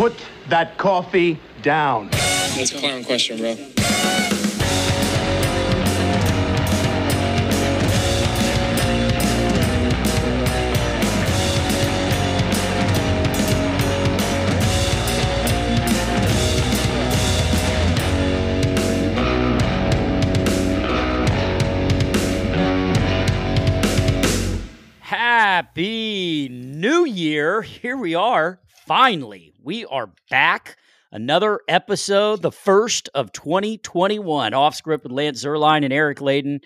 Put that coffee down. That's a clown question, bro. Happy New Year. Here we are. Finally, we are back. Another episode, the first of 2021. Off script with Lance Zierlein and Eric Layden.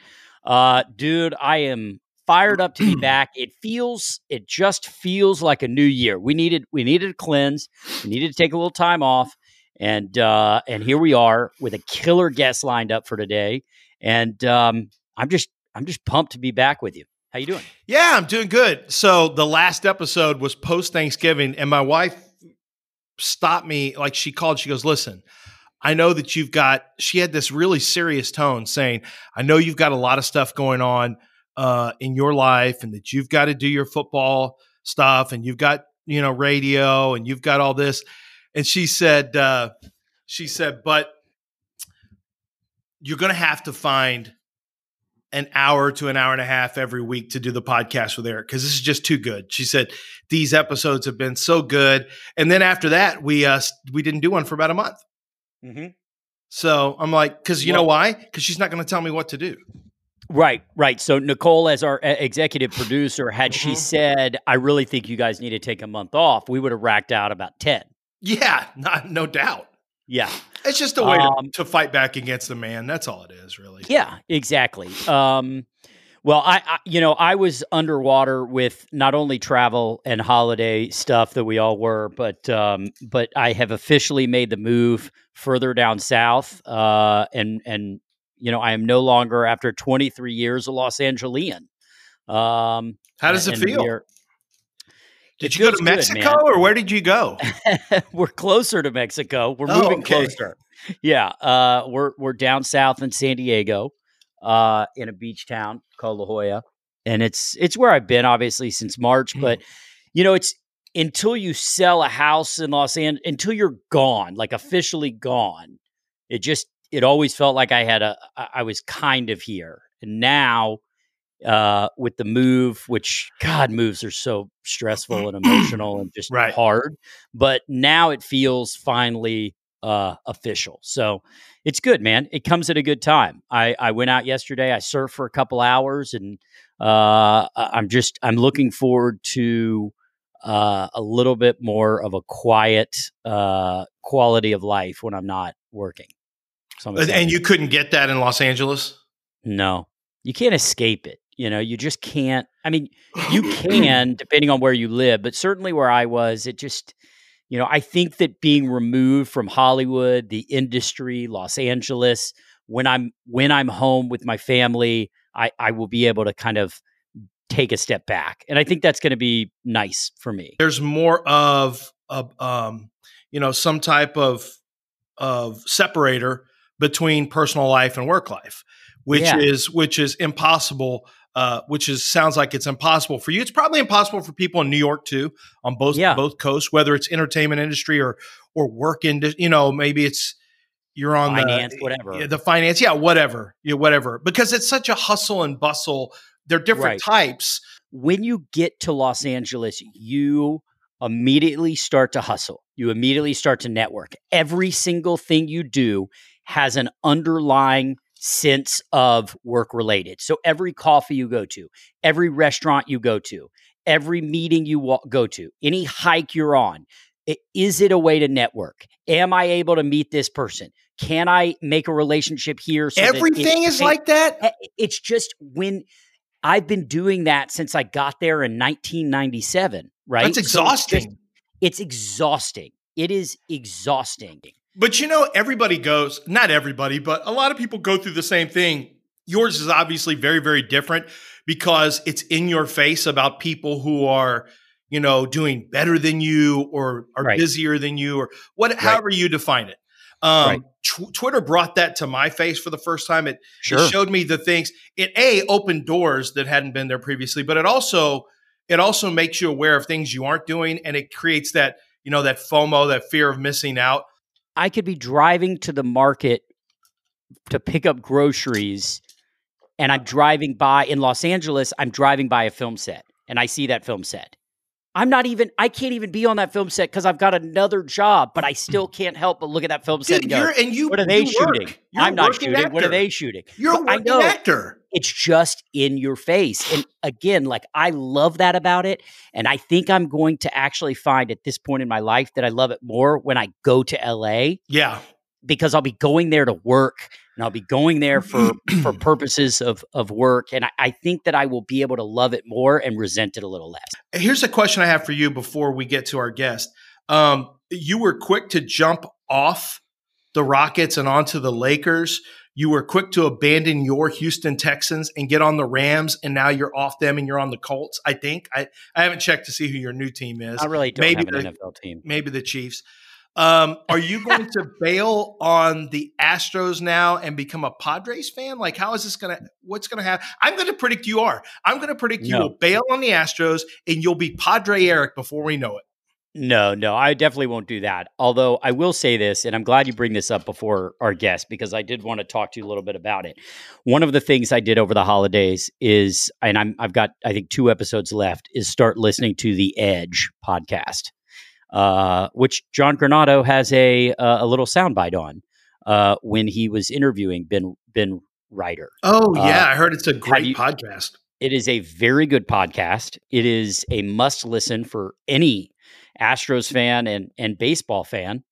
Uh, dude, I am fired up to be back. It feels, it just feels like a new year. We needed, we needed a cleanse. We needed to take a little time off. And uh, and here we are with a killer guest lined up for today. And um, I'm just I'm just pumped to be back with you. How you doing? Yeah, I'm doing good. So the last episode was post Thanksgiving, and my wife stopped me. Like she called, she goes, "Listen, I know that you've got." She had this really serious tone, saying, "I know you've got a lot of stuff going on uh, in your life, and that you've got to do your football stuff, and you've got you know radio, and you've got all this." And she said, uh, "She said, but." You're going to have to find an hour to an hour and a half every week to do the podcast with Eric because this is just too good. She said these episodes have been so good, and then after that, we uh we didn't do one for about a month. Mm-hmm. So I'm like, because you Well- know why? Because she's not going to tell me what to do. Right, right. So Nicole, as our uh, executive producer, had she Mhm. said, "I really think you guys need to take a month off," we would have racked out about ten. Yeah, not no doubt. Yeah, It's just a way Um, to, to fight back against the man. That's all it is, really. yeah, exactly. Um, well, I, I, you know, I was underwater with not only travel and holiday stuff that we all were, but um, but I have officially made the move further down south, uh, and and you know, I am no longer after 23 years a Los Angelian. Um, How does it feel? we're- Did it you go to Mexico man. or where did you go? we're closer to Mexico. We're Oh, moving okay. closer. Yeah, uh, we're we're down south in San Diego, uh, in a beach town called La Jolla, and it's it's where I've been obviously since March. But you know, it's until you sell a house in Los Angeles, until you're gone, like officially gone. It just it always felt like I had a I was kind of here, and now uh, with the move, which God moves are so stressful and emotional and just Right. hard. But now it feels finally uh, official. So it's good, man. It comes at a good time. I, I went out yesterday. I surfed for a couple hours, and uh, I'm just I'm looking forward to uh, a little bit more of a quiet uh, quality of life when I'm not working. So I'm and you couldn't get that in Los Angeles? No, you can't escape it. You know, you just can't. I mean, you can, depending on where you live, but certainly where I was, it just, you know, I think that being removed from Hollywood, the industry, Los Angeles, when I'm when I'm home with my family, I I will be able to kind of take a step back, and I think that's going to be nice for me. there's more of a um, you know some type of of separator between personal life and work life, which Yeah. is which is impossible. Uh, which is sounds like it's impossible for you. It's probably impossible for people in New York too, on both Yeah. both coasts, whether it's entertainment industry or or work in. You know, maybe it's you're on Finance, the whatever. the finance, yeah, whatever, yeah, whatever, because it's such a hustle and bustle. They're different Right. types. when you get to Los Angeles, you immediately start to hustle. You immediately start to network. Every single thing you do has an underlying sense of work related. So every coffee you go to, every restaurant you go to, every meeting you wa- go to, any hike you're on, is it a way to network? Am I able to meet this person? Can I make a relationship here? so that it- Everything is it- like that. Eh, it's just when I've been doing that since I got there in 1997, right? That's So it's just- exhausting. It's exhausting. It is exhausting. But you know, everybody goes, not everybody, but a lot of people go through the same thing. Yours is obviously very, very different because it's in your face about people who are, you know, doing better than you or are Right. busier than you or what, however you define it. Um, Right. tw- Twitter brought that to my face for the first time. It, Sure. it showed me the things. It a opened doors that hadn't been there previously, but it also it also makes you aware of things you aren't doing, and it creates that you know, that FOMO, that fear of missing out. I could be driving to the market to pick up groceries and I'm driving by in Los Angeles, I'm driving by a film set and I see that film set. I'm not even I can't even be on that film set because I've got another job, but I still can't help but look at that film set Dude, and go, you're, and you, what are they shooting? A I'm not shooting. What are they shooting? You're a But I working actor. It's just in your face. And again, like I love that about it. And I think I'm going to actually find at this point in my life that I love it more when I go to LA Yeah. because I'll be going there to work and I'll be going there for for purposes of of work. And I, I think that I will be able to love it more and resent it a little less. Here's a question I have for you before we get to our guest. Um, you were quick to jump off the Rockets and onto the Lakers. You were quick to abandon your Houston Texans and get on the Rams, and now you're off them and you're on the Colts. I think I, I haven't checked to see who your new team is. I really don't Maybe have an the- NFL team. Maybe the Chiefs. Um, are you going to bail on the Astros now and become a Padres fan? Like, how is this going to? What's going to happen? I'm going to predict you are. I'm going to predict you No. will bail on the Astros and you'll be Padre Eric before we know it. No, no, I definitely won't do that. Although I will say this, and I'm glad you bring this up before our guest because I did want to talk to you a little bit about it. One of the things I did over the holidays is, and I'm I've got I think two episodes left, is start listening to the Edge podcast, uh, which John Granato has a uh, a little soundbite on uh, when he was interviewing Ben Ben Reiter. Oh Uh, yeah, I heard it's a great you- podcast. It is a very good podcast. It is a must listen for any Astros fan and and baseball fan.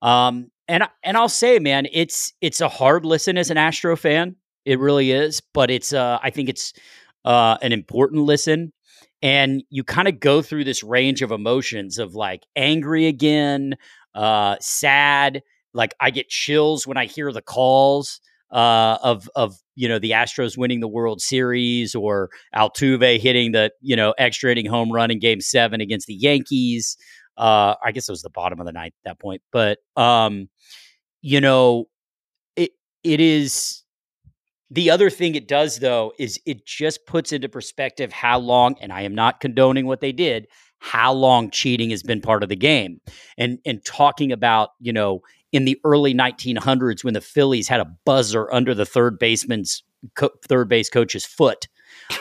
Um, and and I'll say, man, it's it's a hard listen as an Astro fan. It really is, but it's uh, I think it's uh, an important listen. And you kind of go through this range of emotions of like angry again, uh, sad. Like I get chills when I hear the calls uh, of of you know the Astros winning the World Series or Altuve hitting the you know extra inning home run in Game Seven against the Yankees. Uh, I guess it was the bottom of the ninth at that point, but um, you know, it it is the other thing it does though is it just puts into perspective how long, and I am not condoning what they did, how long cheating has been part of the game, and and talking about you know in the early 1900s when the Phillies had a buzzer under the third baseman's co- third base coach's foot.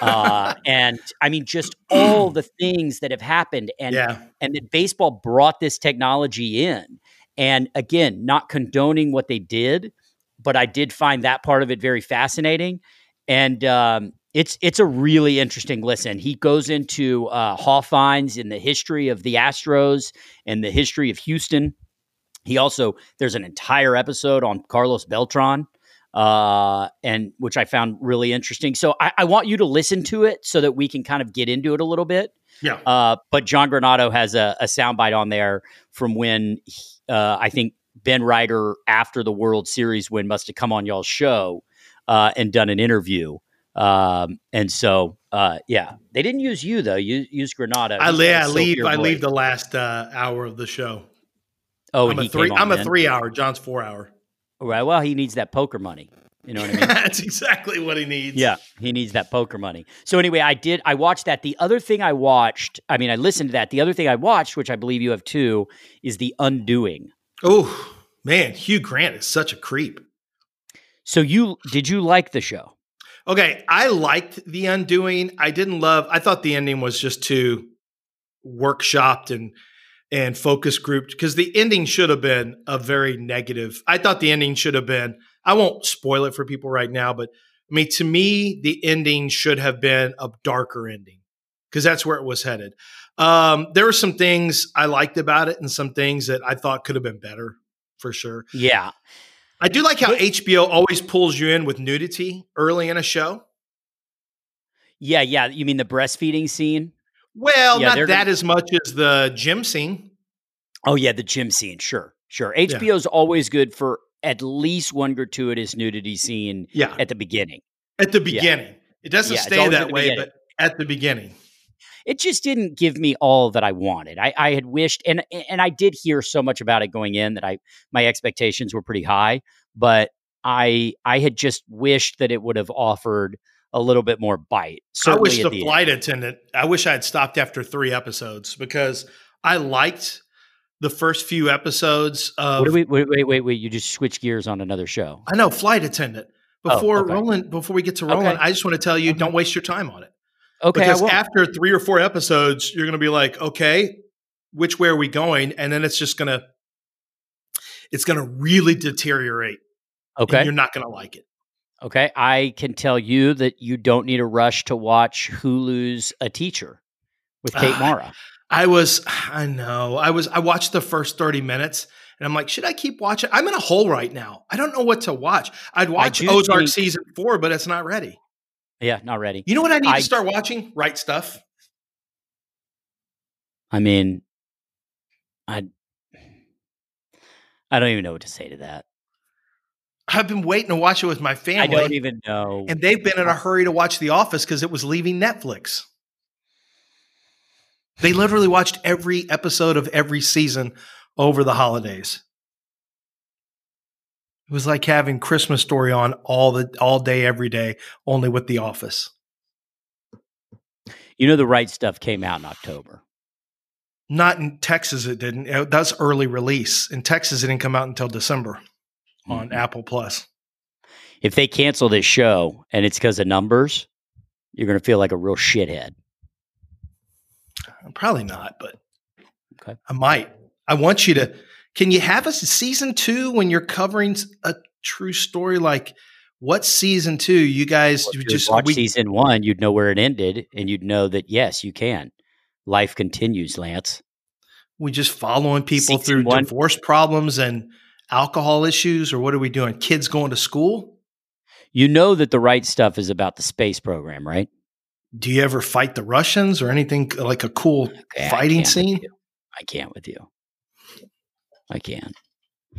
uh, and I mean, just all the things that have happened, and yeah, and that baseball brought this technology in. And again, not condoning what they did, but I did find that part of it very fascinating. And um, it's it's a really interesting listen. He goes into uh, Hall finds in the history of the Astros and the history of Houston. He also there's an entire episode on Carlos Beltran, uh, and which I found really interesting. So I, I want you to listen to it so that we can kind of get into it a little bit. yeah. Uh, but John Granato has a, a soundbite on there from when he- uh, I think Ben Reiter, after the World Series win, must have come on y'all's show uh, and done an interview. Um, and so, uh, yeah, they didn't use you though. You use Granato. I, got a I leave. I leave the last uh, hour of the show. Oh, I'm a three. I'm a three hour. John's four hour. Right. Well, he needs that poker money. You know what I mean? That's exactly what he needs. Yeah, he needs that poker money. So anyway, I did. I watched that. The other thing I watched, I mean, I listened to that. The other thing I watched, which I believe you have too, is the Undoing. Oh man, Hugh Grant is such a creep. So you did you like the show? Okay, I liked The Undoing. I didn't love. I thought the ending was just too workshopped and and focus grouped because the ending should have been a very negative. I thought the ending should have been. I won't spoil it for people right now, but I mean, to me, the ending should have been a darker ending because that's where it was headed. Um, there were some things I liked about it and some things that I thought could have been better for sure. Yeah. I do like how But- HBO always pulls you in with nudity early in a show. Yeah, yeah. You mean the breastfeeding scene? Well, Yeah, not that gonna- as much as the gym scene. Oh yeah, the gym scene. Sure, sure. HBO's always good for at least one gratuitous nudity scene Yeah, at the beginning. at the beginning. It doesn't Yeah, stay that way, but at the beginning. It just didn't give me all that I wanted. I, I had wished, and and I did hear so much about it going in that I my expectations were pretty high, but I I had just wished that it would have offered a little bit more bite. I wish the the end. flight attendant, I wish I had stopped after three episodes because I liked the first few episodes of. What do we wait, wait, wait, wait? You just switch gears on another show. I know flight attendant. Oh, Before okay. rolling, before we get to rolling, Okay. I just want to tell you, Okay. don't waste your time on it. Okay, because after three or four episodes, you're going to be like, okay, which way are we going? And then it's just going to, it's going to really deteriorate. and okay, you're not going to like it. okay. I can tell you that you don't need a rush to watch Hulu's A Teacher with Kate Ah, Mara. I was, I know, I was, I watched the first 30 minutes and I'm like, should I keep watching? I'm in a hole right now. I don't know what to watch. I'd watch Ozark think- season four, but it's not ready. Yeah, not ready. You know what I need I- to start watching? Right stuff. I mean, I I don't even know what to say to that. I've been waiting to watch it with my family. I don't even know. and they've been in a hurry to watch The Office because it was leaving Netflix. They literally watched every episode of every season over the holidays. It was like having Christmas story on all the all day, every day, only with The Office. you know, the right stuff came out in October. Not in Texas, it didn't. That's early release. In Texas, it didn't come out until December on Mhm. Apple Plus. If they cancel this show and it's because of numbers, you're going to feel like a real shithead. Probably not, but Okay. I might. I want you to. Can you have a season two when you're covering a true story? Like, what season two? You guys Well, you just watch we, season one, you'd know where it ended, and you'd know that yes, you can. Life continues, Lance. we just following people Season through one. divorce problems and alcohol issues, or what are we doing? Kids going to school? You know that the right stuff is about the space program, right? Do you ever fight the Russians or anything like a cool fighting can't scene? I can't with you. I can.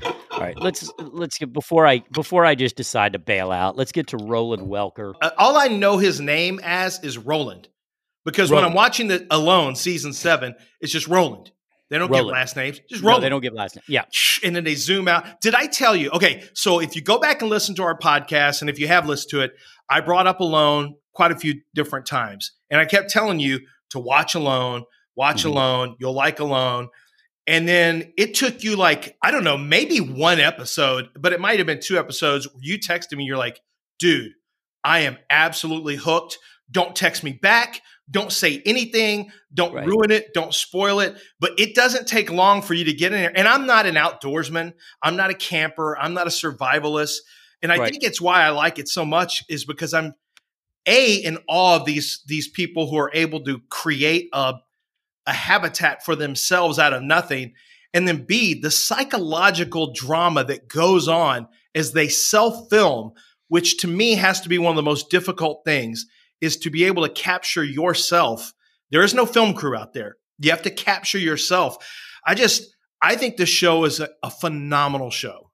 All right, let's let's get before I before I just decide to bail out. Let's get to Roland Welker. Uh, all I know his name as is Roland, because when I'm watching the Alone season seven, it's just Roland. They don't Roland. give last names, just No, Roland. they don't give last name. Yeah, and then they zoom out. Did I tell you? Okay, so if you go back and listen to our podcast, and if you have listened to it, I brought up Alone quite a few different times, and I kept telling you to watch Alone, watch Mhm. Alone. You'll like Alone. And then it took you like I don't know, maybe one episode, but it might have been two episodes. You texted me, you're like, "Dude, I am absolutely hooked. Don't text me back. Don't say anything. Don't Right. ruin it. Don't spoil it." But it doesn't take long for you to get in there. And I'm not an outdoorsman. I'm not a camper. I'm not a survivalist. And I Right. think it's why I like it so much is because I'm a in awe of these these people who are able to create a a habitat for themselves out of nothing. And then B, the psychological drama that goes on as they self film, which to me has to be one of the most difficult things, is to be able to capture yourself. There is no film crew out there. You have to capture yourself. I just, I think this show is a, a phenomenal show.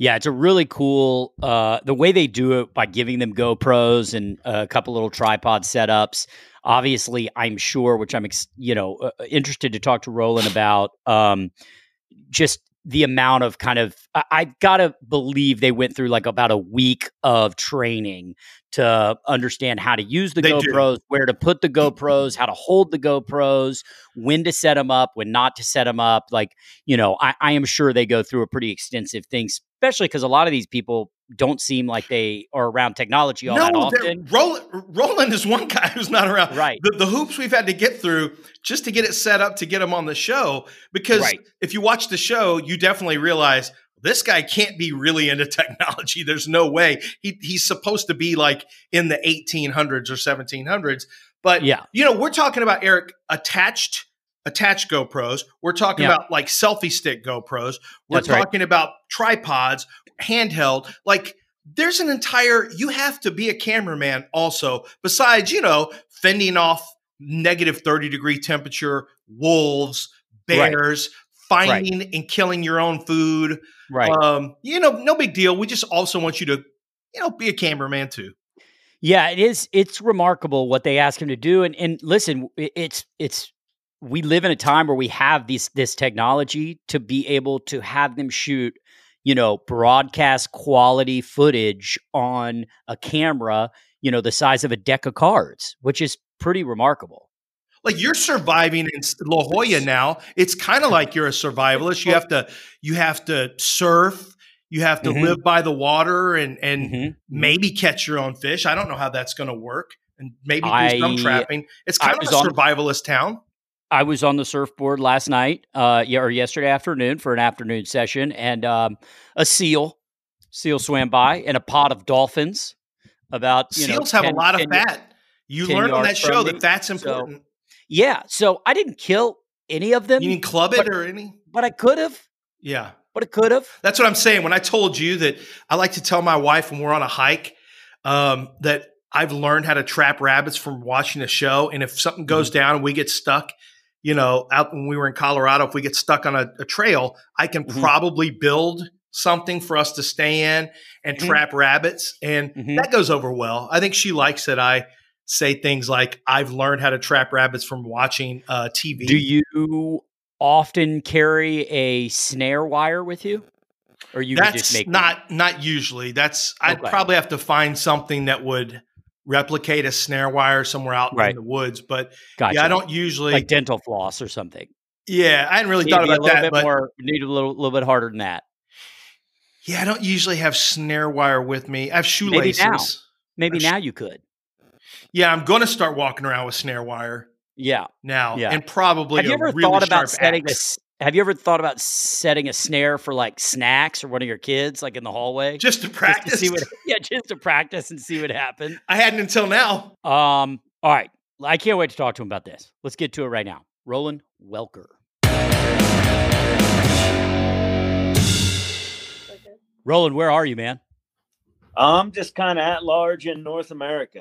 Yeah, it's a really cool. Uh, the way they do it by giving them GoPros and a couple little tripod setups. Obviously, I'm sure, which I'm ex- you know uh, interested to talk to Roland about. Um, just the amount of kind of I, I gotta believe they went through like about a week of training to understand how to use the They do. GoPros, where to put the GoPros, how to hold the GoPros, when to set them up, when not to set them up. Like, you know, I, I am sure they go through a pretty extensive thing, especially because a lot of these people don't seem like they are around technology all that often. Roland, Roland is one guy who's not around. Right. The, the hoops we've had to get through just to get it set up to get him on the show. Because Right. if you watch the show, you definitely realize this guy can't be really into technology. There's no way. He, he's supposed to be like in the 1800s or 1700s. But Yeah. you know, we're talking about Eric attached attached GoPros. We're talking Yeah. about like selfie stick GoPros. We're That's right. talking about tripods, handheld. Like there's an entire you have to be a cameraman also besides, you know, fending off negative 30 degree temperature, wolves, Right. bears, finding and killing your own food. Right. Um, you know, no big deal. We just also want you to, you know, be a cameraman too. Yeah, it is. It's remarkable what they ask him to do, and and listen, it's it's we live in a time where we have this this technology to be able to have them shoot, you know, broadcast quality footage on a camera, you know, the size of a deck of cards, which is pretty remarkable. Like you're surviving in La Jolla now. It's kind of like you're a survivalist. You have to you have to surf. You have to Mhm. live by the water and and Mhm. maybe catch your own fish. I don't know how that's going to work. And maybe do I- some trapping. It's I kind of was a on- survivalist town. I was on the surfboard last night, uh, yeah, or yesterday afternoon for an afternoon session, and um, a seal, seal swam by, and a pod of dolphins. About you know, Seals have 10 a lot of fat. You 10 learned on that show from that me, that's so- important. Yeah, so I didn't kill any of them, you mean club it but- or any? but I could have. Yeah. But I could have. That's what I'm saying. When I told you that I like to tell my wife when we're on a hike um, that I've learned how to trap rabbits from watching a show. And if something goes Mm-hmm. down and we get stuck, you know, out when we were in Colorado, if we get stuck on a, a trail, I can Mhm. probably build something for us to stay in and Mhm. trap rabbits. And Mhm. that goes over well. I think she likes that I say things like, I've learned how to trap rabbits from watching uh, TV. Do you often carry a snare wire with you, or you That's make one? not not usually. That's I'd probably have to find something that would replicate a snare wire somewhere out Right. in the woods. But Gotcha. yeah, I don't usually. like dental floss or something. yeah, I hadn't really Need thought be a about little that. bit But more. Need a little, little bit harder than that. yeah, I don't usually have snare wire with me. I have Maybe shoelaces. now. Maybe now you could. Yeah, I'm going to start walking around with snare wire Yeah. now, Yeah. and probably Have you a ever really thought about setting a? axe. s- Have you ever thought about setting a snare for like snacks or one of your kids, like in the hallway, just to Just to practice? see what, yeah, just to practice and see what happened. I hadn't until now. Um. All right. I can't wait to talk to him about this. Let's get to it right now. Roland Welker. Roland, where are you, man? I'm just kind of at large in North America.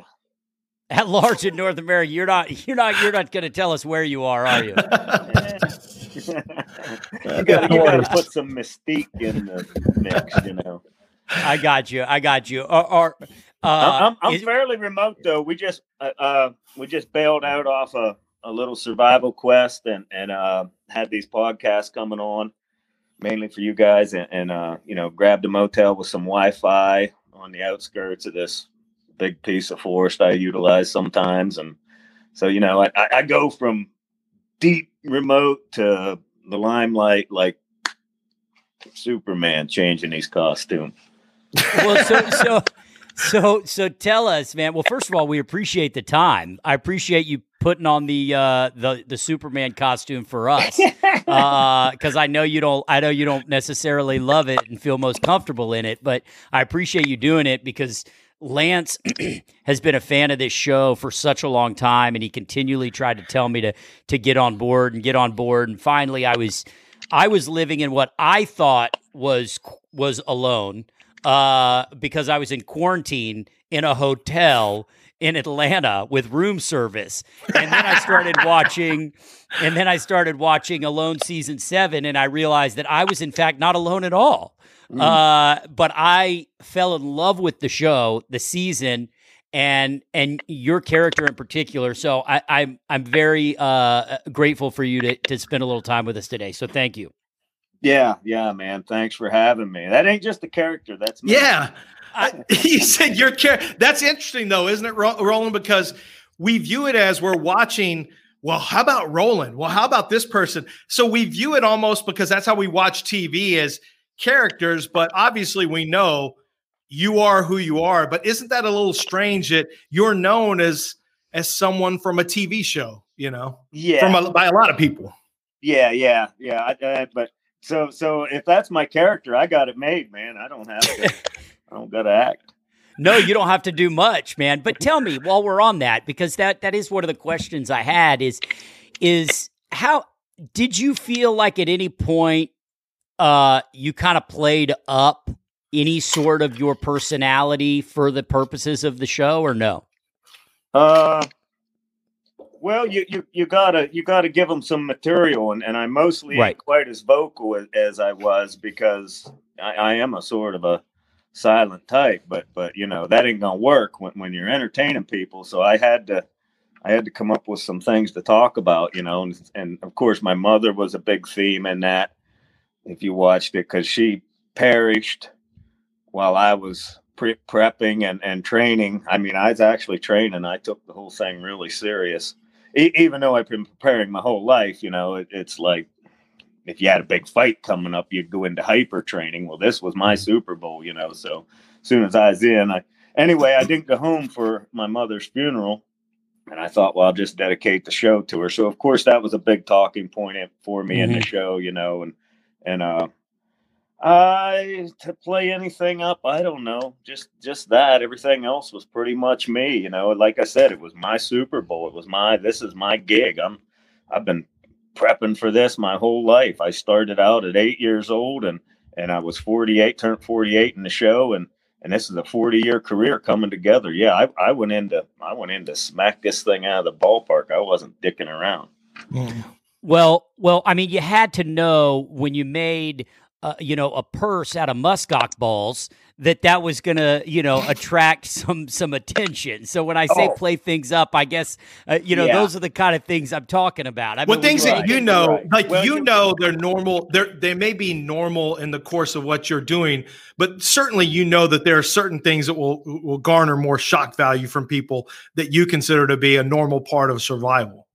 At large in North America, you're not. You're not. You're not going to tell us where you are, are you? you got to put some mystique in the mix, you know. I got you. I got you. Or, or uh, I'm, I'm is- fairly remote though. We just uh, uh we just bailed out off a, a little survival quest and and uh had these podcasts coming on mainly for you guys and, and uh you know grabbed a motel with some Wi-Fi on the outskirts of this big piece of forest I utilize sometimes and so you know I, I go from deep remote to the limelight like Superman changing his costume. well, so so so so tell us, man. Well, first of all, we appreciate the time. I appreciate you putting on the uh, the the Superman costume for us because I know you don't. I know you don't necessarily love it and feel most comfortable in it, but I appreciate you doing it because. Lance has been a fan of this show for such a long time, and he continually tried to tell me to to get on board and get on board. And finally, I was I was living in what I thought was was alone uh, because I was in quarantine in a hotel in Atlanta with room service. And then I started watching and then I started watching Alone season 7 and I realized that I was in fact not alone at all. Uh, but I fell in love with the show, the season and and your character in particular. So I, I'm I'm very uh, grateful for you to to spend a little time with us today. So thank you. Yeah, yeah, man. Thanks for having me. That ain't just a character. That's me. Yeah. I, you said your care. That's interesting, though, isn't it, Roland? Because we view it as we're watching. Well, how about Roland? Well, how about this person? So we view it almost because that's how we watch TV as characters. But obviously, we know you are who you are. But isn't that a little strange that you're known as as someone from a TV show? You know, yeah, from a, by a lot of people. yeah, yeah, yeah. I, I, but so, so if that's my character, I got it made, man. I don't have to. I don't got to act. No, you don't have to do much, man. But tell me while we're on that, because that that is one of the questions I had is is how did you feel like at any point uh you kind of played up any sort of your personality for the purposes of the show or no? Uh, well, you you you gotta you gotta give them some material, and, and I mostly Right. ain't quite as vocal as, as I was because I, I am a sort of a silent type, but but you know that ain't gonna work when, when you're entertaining people. So I had to I had to come up with some things to talk about, you know, and, and of course my mother was a big theme in that. If you watched it, because she perished while I was pre- prepping and, and training. I mean, I was actually training. I took the whole thing really serious. e- even though I've been preparing my whole life, you know, it, it's like if you had a big fight coming up, you'd go into hyper training. Well, this was my Super Bowl, you know. So as soon as I was in, I anyway, I didn't go home for my mother's funeral, and I thought, well, I'll just dedicate the show to her. So of course, that was a big talking point for me in the show, you know, and and uh, I to play anything up, I don't know. Just just that. Everything else was pretty much me, you know. Like I said, it was my Super Bowl. It was my this is my gig. I'm I've been prepping for this my whole life. I started out at eight years old and and I was 48, turned 48 in the show and and this is a 40 year career coming together. Yeah, I, I went into I went into smack this thing out of the ballpark. I wasn't dicking around. Mm. Well, well, I mean, you had to know when you made, uh, you know, a purse out of muskox balls that that was going to, you know, attract some some attention. So when I say Oh. play things up, I guess, uh, you know, Yeah. those are the kind of things I'm talking about. I Well, mean, when things you- that right, you know, right. like Well, you you- know, they're normal. They're they may be normal in the course of what you're doing, but certainly you know that there are certain things that will will garner more shock value from people that you consider to be a normal part of survival.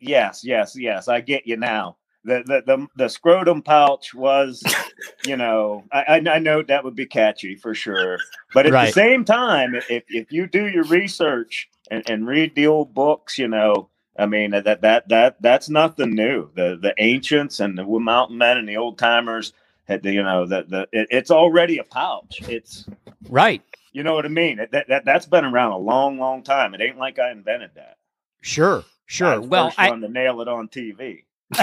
Yes, yes, yes. I get you now. The the the, the scrotum pouch was, you know, I, I I know that would be catchy for sure. But at Right. the same time, if if you do your research and, and read the old books, you know, I mean that that that that's nothing new. The the ancients and the mountain men and the old timers had the, you know the the it, it's already a pouch. It's right. you know what I mean. That, that that's been around a long, long time. It ain't like I invented that. Sure, sure. Well, I, to nail it on TV.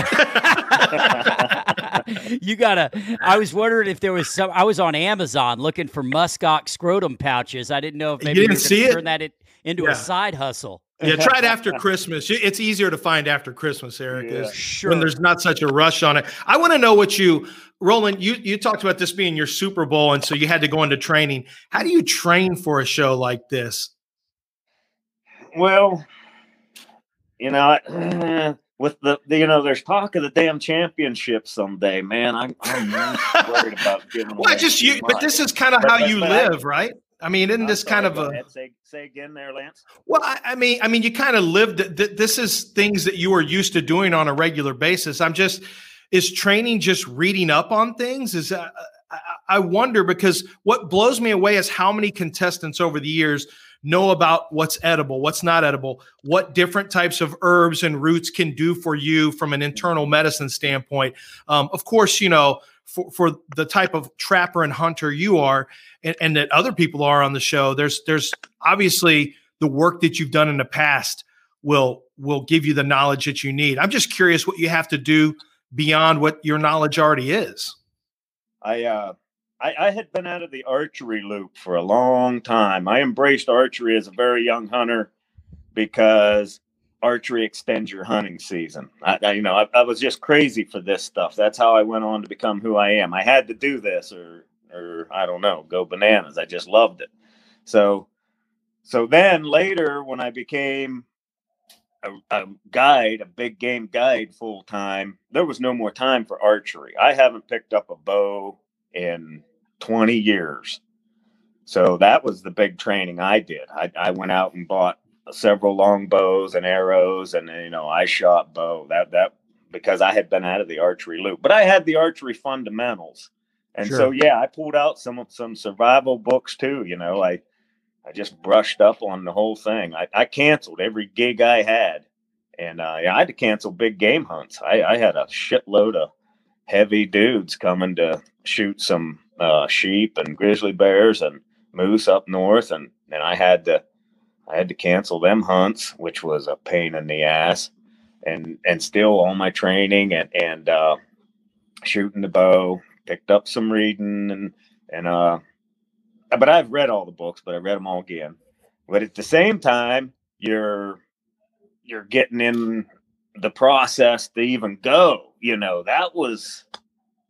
you gotta. I was wondering if there was some. I was on Amazon looking for muskox scrotum pouches. I didn't know if You maybe you didn't see gonna it? turn that it, into Yeah. a side hustle. yeah, try it after Christmas. It's easier to find after Christmas, Eric. Yeah. is Sure. when there's not such a rush on it. I want to know what you, Roland. You you talked about this being your Super Bowl, and so you had to go into training. How do you train for a show like this? Well, you know, I- with the, the you know, there's talk of the damn championship someday, man. I'm, I'm not worried about giving. Well, just you, but this is kind of But- how but- you but I- live, right? I mean, isn't I'm this kind of a say say again there, Lance? well? I, I mean, I mean, you kind of lived. th- th- This is things that you are used to doing on a regular basis. I'm just is training just reading up on things. Is uh, I, I wonder because what blows me away is how many contestants over the years know about what's edible, what's not edible, what different types of herbs and roots can do for you from an internal medicine standpoint. Um, of course, you know, for, for the type of trapper and hunter you are, and, and that other people are on the show, there's there's obviously the work that you've done in the past will will give you the knowledge that you need. I'm just curious what you have to do beyond what your knowledge already is. I uh I, I had been out of the archery loop for a long time. I embraced archery as a very young hunter because archery extends your hunting season. I, I you know, I, I was just crazy for this stuff. That's how I went on to become who I am. I had to do this, or or I don't know, go bananas. I just loved it. So so then later, when I became a, a guide, a big game guide full time, there was no more time for archery. I haven't picked up a bow in 20 years. So that was the big training I did. I, I went out and bought several long bows and arrows, and you know I shot bow. That that because I had been out of the archery loop, but I had the archery fundamentals, and so yeah, I pulled out some some survival books too. You know, I I just brushed up on the whole thing. I, I canceled every gig I had, and uh, yeah, I had to cancel big game hunts. I, I had a shitload of heavy dudes coming to shoot some uh, sheep and grizzly bears and moose up north, and and I had to I had to cancel them hunts, which was a pain in the ass, and and still all my training and and uh, shooting the bow, picked up some reading and and uh, but I've read all the books, but I read them all again. But at the same time, you're you're getting in the process to even go. You know that was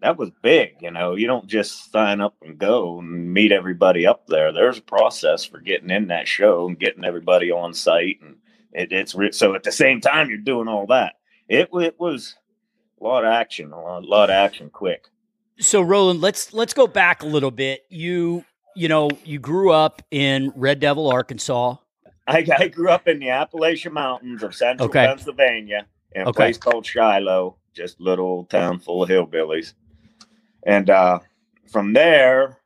that was big. You know, you don't just sign up and go and meet everybody up there. There's a process for getting in that show and getting everybody on site, and it, it's re- so at the same time you're doing all that. It it was a lot of action, a lot, lot of action, quick. So Roland, let's let's go back a little bit. You you know you grew up in Red Devil, Arkansas. I, I grew up in the Appalachian Mountains of central Okay. Pennsylvania in a Okay. place called Shiloh, just little town full of hillbillies. And uh, from there,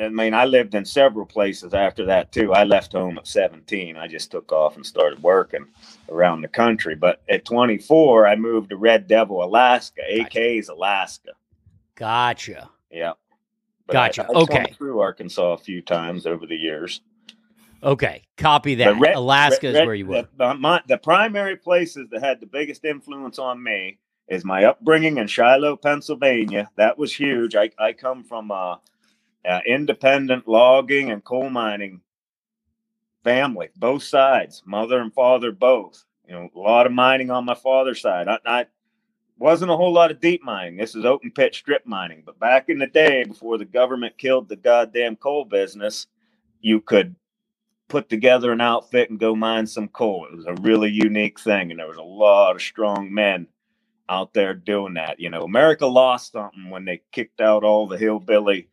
I mean, I lived in several places after that too. I left home at 17. I just took off and started working around the country. But at 24, I moved to Red Devil, Alaska, AK's Alaska. Gotcha. Yeah. But I- Gotcha. I, swung Okay. through Arkansas a few times over the years. Okay. Copy that. Red- Alaska Red- is Red- where you were. The, the- my- the primary places that had the biggest influence on me is my upbringing in Shiloh, Pennsylvania. That was huge. I, I come from a, a independent logging and coal mining family, both sides, mother and father both. You know, a lot of mining on my father's side. I, I wasn't a whole lot of deep mining. This is open pit strip mining. But back in the day, before the government killed the goddamn coal business, you could put together an outfit and go mine some coal. It was a really unique thing, and there was a lot of strong men out there doing that. You know, America lost something when they kicked out all the hillbilly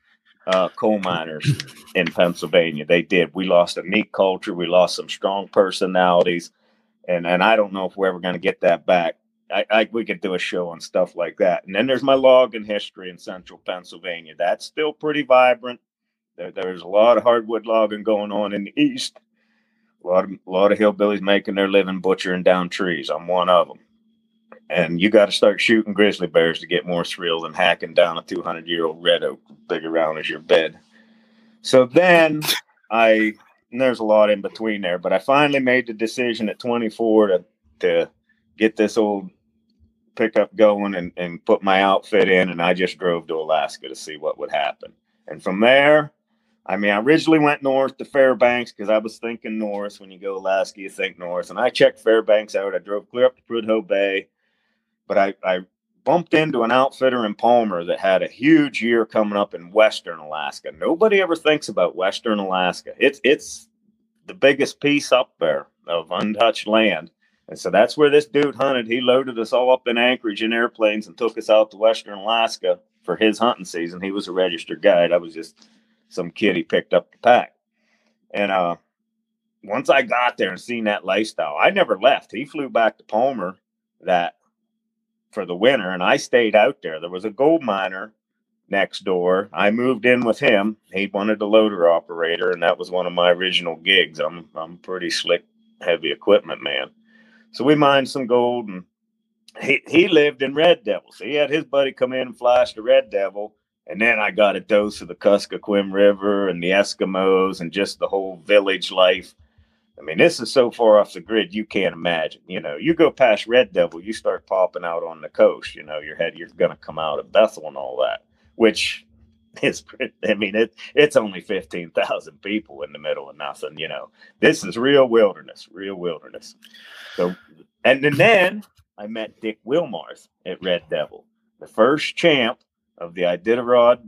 uh, coal miners in Pennsylvania. They did. We lost a neat culture. We lost some strong personalities, and and I don't know if we're ever going to get that back. I, I we could do a show on stuff like that. And then there's my logging history in central Pennsylvania. That's still pretty vibrant. There, there's a lot of hardwood logging going on in the east. A lot of a lot of hillbillies making their living butchering down trees. I'm one of them. And you got to start shooting grizzly bears to get more thrill than hacking down a 200 year old red oak big around as your bed. So then I there's a lot in between there, but I finally made the decision at 24 to to get this old pickup going and, and put my outfit in, and I just drove to Alaska to see what would happen. And from there, I mean, I originally went north to Fairbanks because I was thinking north. When you go Alaska, you think north. And I checked Fairbanks out. I drove clear up to Prudhoe Bay, but I, I bumped into an outfitter in Palmer that had a huge year coming up in Western Alaska. Nobody ever thinks about Western Alaska. It's it's the biggest piece up there of untouched land. And so that's where this dude hunted. He loaded us all up in Anchorage in airplanes and took us out to Western Alaska for his hunting season. He was a registered guide. I was just some kid he picked up the pack. And uh once I got there and seen that lifestyle, I never left. He flew back to Palmer that for the winter and I stayed out there. There was a gold miner next door. I moved in with him. He wanted a loader operator, and that was one of my original gigs. I'm I'm pretty slick, heavy equipment man. So we mined some gold and he, he lived in Red Devil. So he had his buddy come in and flash the Red Devil. And then I got a dose of the Kuskokwim River and the Eskimos and just the whole village life. I mean, this is so far off the grid you can't imagine. You know, you go past Red Devil, you start popping out on the coast. You know, your head you're going to come out of Bethel and all that, which is. I mean, it it's only fifteen thousand people in the middle of nothing. You know, this is real wilderness, real wilderness. So, and then, then I met Dick Wilmarth at Red Devil, the first champ of the Iditarod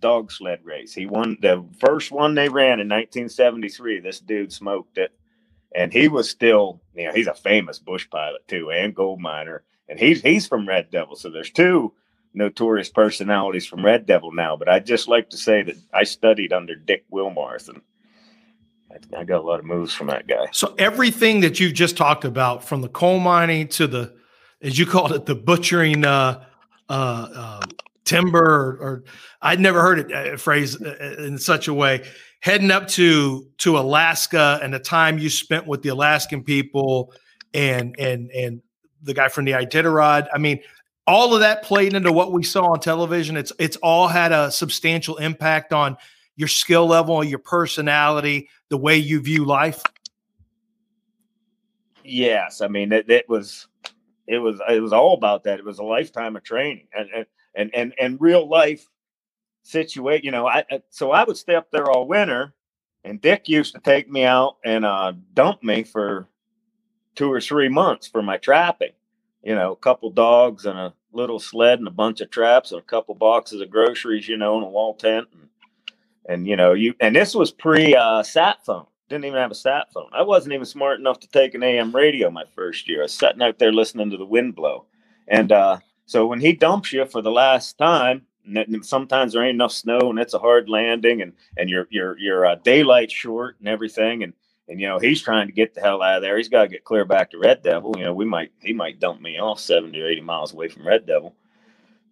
dog sled race. He won the first one they ran in 1973. This dude smoked it. And he was still, you know, he's a famous bush pilot too, and gold miner. And he's he's from Red Devil. So there's two notorious personalities from Red Devil now. But I'd just like to say that I studied under Dick Wilmarth and I, I got a lot of moves from that guy. So everything that you've just talked about, from the coal mining to the, as you called it, the butchering uh, uh, um, timber, or, or I'd never heard it uh, phrased uh, in such a way. Heading up to to Alaska and the time you spent with the Alaskan people and and and the guy from the Iditarod. I mean, all of that played into what we saw on television. It's it's all had a substantial impact on your skill level, your personality, the way you view life. Yes, I mean it, it was it was it was all about that. It was a lifetime of training and and and and, and real life situation. You know, I so I would stay up there all winter, and Dick used to take me out and uh, dump me for two or three months for my trapping. You know, a couple dogs and a little sled and a bunch of traps and a couple boxes of groceries. You know, and a wall tent and and you know you and this was pre uh, sat phone didn't even have a sat phone i wasn't even smart enough to take an am radio my first year i was sitting out there listening to the wind blow and uh, so when he dumps you for the last time sometimes there ain't enough snow and it's a hard landing and and your your your uh, daylight short and everything and and you know he's trying to get the hell out of there. He's got to get clear back to Red Devil. You know, we might he might dump me off seventy or eighty miles away from Red Devil.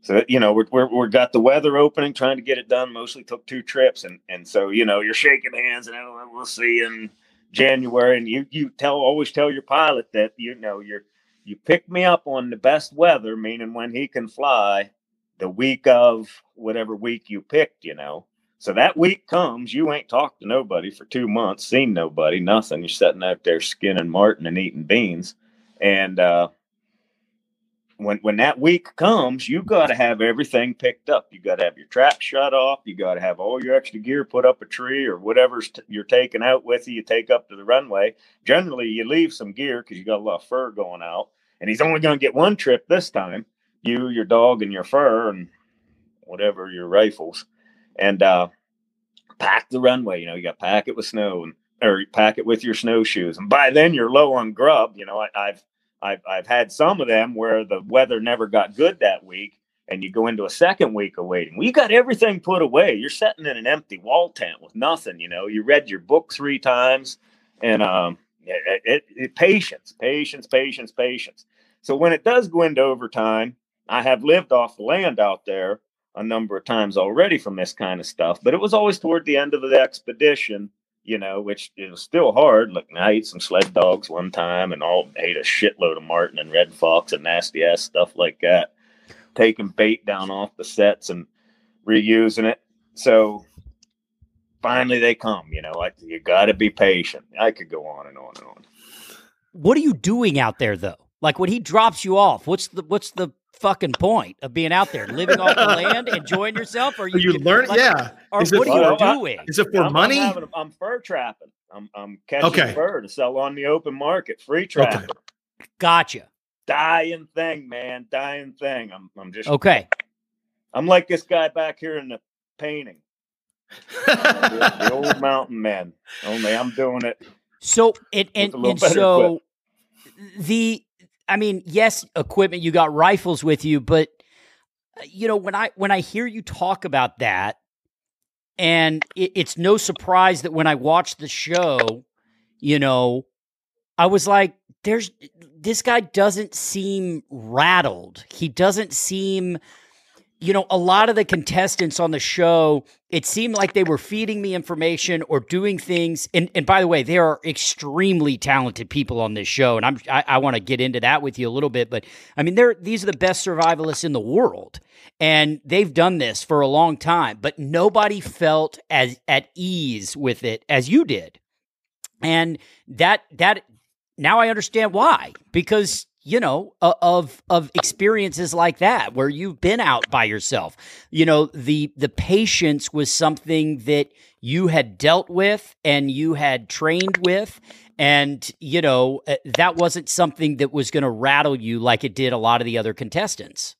So you know we're we're, we're got the weather opening, trying to get it done. Mostly took two trips, and and so you know you're shaking hands, and oh, we'll see in January. And you you tell always tell your pilot that you know you're you pick me up on the best weather, meaning when he can fly, the week of whatever week you picked, you know. So that week comes, you ain't talked to nobody for two months, seen nobody, nothing. You're sitting out there skinning marten and eating beans. And uh, when when that week comes, you got to have everything picked up. You got to have your trap shut off. You got to have all your extra gear put up a tree or whatever's t- you're taking out with you. You take up to the runway. Generally, you leave some gear because you got a lot of fur going out. And he's only going to get one trip this time. You, your dog, and your fur, and whatever your rifles and uh, pack the runway. You know, you got pack it with snow and or pack it with your snowshoes. And by then you're low on grub. You know, I, I've I've I've had some of them where the weather never got good that week, and you go into a second week of waiting. We got everything put away. You're sitting in an empty wall tent with nothing. You know, you read your book three times, and um, it, it, it, patience, patience, patience, patience. So when it does go into overtime, I have lived off the land out there a number of times already from this kind of stuff, but it was always toward the end of the expedition, you know, which was still hard. Look, I ate some sled dogs one time and all ate a shitload of marten and red fox and nasty ass stuff like that. Taking bait down off the sets and reusing it. So finally they come, you know, like you got to be patient. I could go on and on and on. What are you doing out there though? Like when he drops you off, what's the what's the fucking point of being out there, living off the land, enjoying yourself? Or you, you learn? Like, yeah. Or is what it, are you well, doing? Is it for I'm, money? I'm, having, I'm, fur trapping. I'm, I'm catching okay. fur to sell on the open market, free trapping. Okay. Gotcha. Dying thing, man. Dying thing. I'm, I'm just okay. I'm like this guy back here in the painting. the, the, old mountain man. Only I'm doing it. So and and, and so the I mean, yes, equipment, you got rifles with you, but uh, you know, when I when I hear you talk about that, and it, it's no surprise that when I watched the show, you know, I was like, there's this guy doesn't seem rattled. He doesn't seem you know, a lot of the contestants on the show, it seemed like they were feeding me information or doing things. And, and by the way, there are extremely talented people on this show, and I'm I, I want to get into that with you a little bit. But I mean, they're these are the best survivalists in the world, and they've done this for a long time. But nobody felt as at ease with it as you did, and that that now I understand why because you know of of experiences like that where you've been out by yourself. You know the the patience was something that you had dealt with and you had trained with. And you know uh, that wasn't something that was going to rattle you like it did a lot of the other contestants.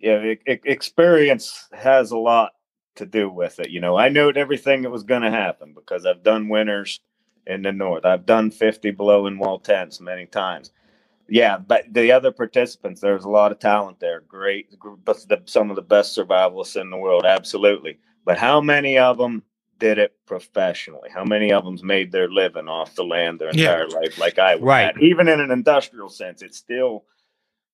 Yeah experience has a lot to do with it you know. I knew everything that was going to happen because i've done winters in the north. I've done 50 below in wall tents many times yeah, but the other participants, there's a lot of talent there. Great, but some of the best survivalists in the world, absolutely. But how many of them did it professionally? How many of them's made their living off the land their entire yeah. life, like I would? Right. Even in an industrial sense, it still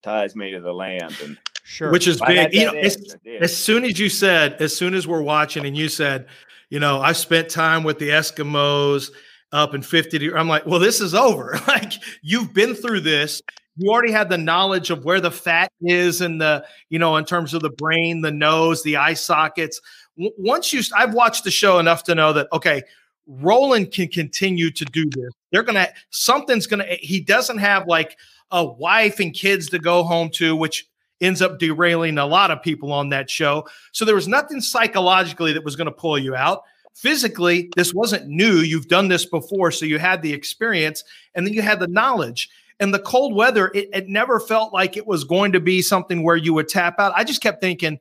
ties me to the land and. Sure. Which is big. You know, as, as soon as you said, as soon as we're watching, and you said, you know, I spent time with the Eskimos up in 50 I'm like, well, this is over. like you've been through this. You already had the knowledge of where the fat is and the, you know, in terms of the brain, the nose, the eye sockets. W- once you, I've watched the show enough to know that, okay, Roland can continue to do this. They're going to, something's going to, eh, he doesn't have like a wife and kids to go home to, which ends up derailing a lot of people on that show. So there was nothing psychologically that was going to pull you out physically this wasn't new. You've done this before so you had the experience and then you had the knowledge. And the cold weather it, it never felt like it was going to be something where you would tap out. I just kept thinking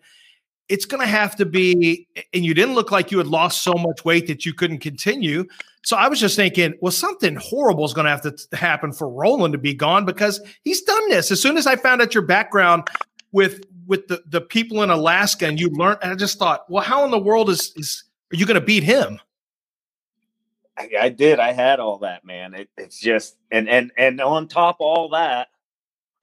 it's going to have to be and you didn't look like you had lost so much weight that you couldn't continue. So i was just thinking well something horrible is going to have to happen for roland to be gone because he's done this. As soon as i found out your background with with the, the people in alaska and you learned and i just thought well how in the world is is are you going to beat him? I, I did. I had all that, man. It, it's just and and and on top of all that,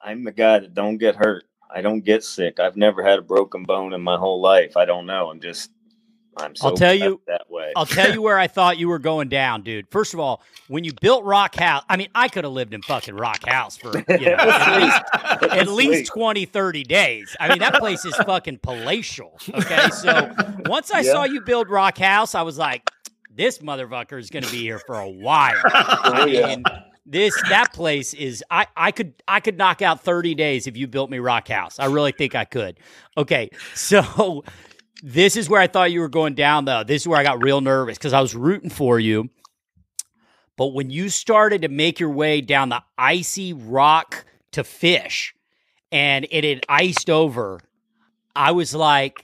I'm the guy that don't get hurt. I don't get sick. I've never had a broken bone in my whole life. I don't know. I'm just I'm so I'll tell you- that way. I'll tell you where I thought you were going down, dude. First of all, when you built Rock House, I mean, I could have lived in fucking Rock House for you know, at least at least 20, 30 days. I mean, that place is fucking palatial. Okay. So once I Yeah. saw you build Rock House, I was like, this motherfucker is going to be here for a while. Oh, I Oh, yeah. mean, this that place is I I could I could knock out 30 days if you built me Rock House. I really think I could. Okay. So this is where I thought you were going down though. This is where I got real nervous cuz I was rooting for you. But when you started to make your way down the icy rock to fish and it had iced over, I was like,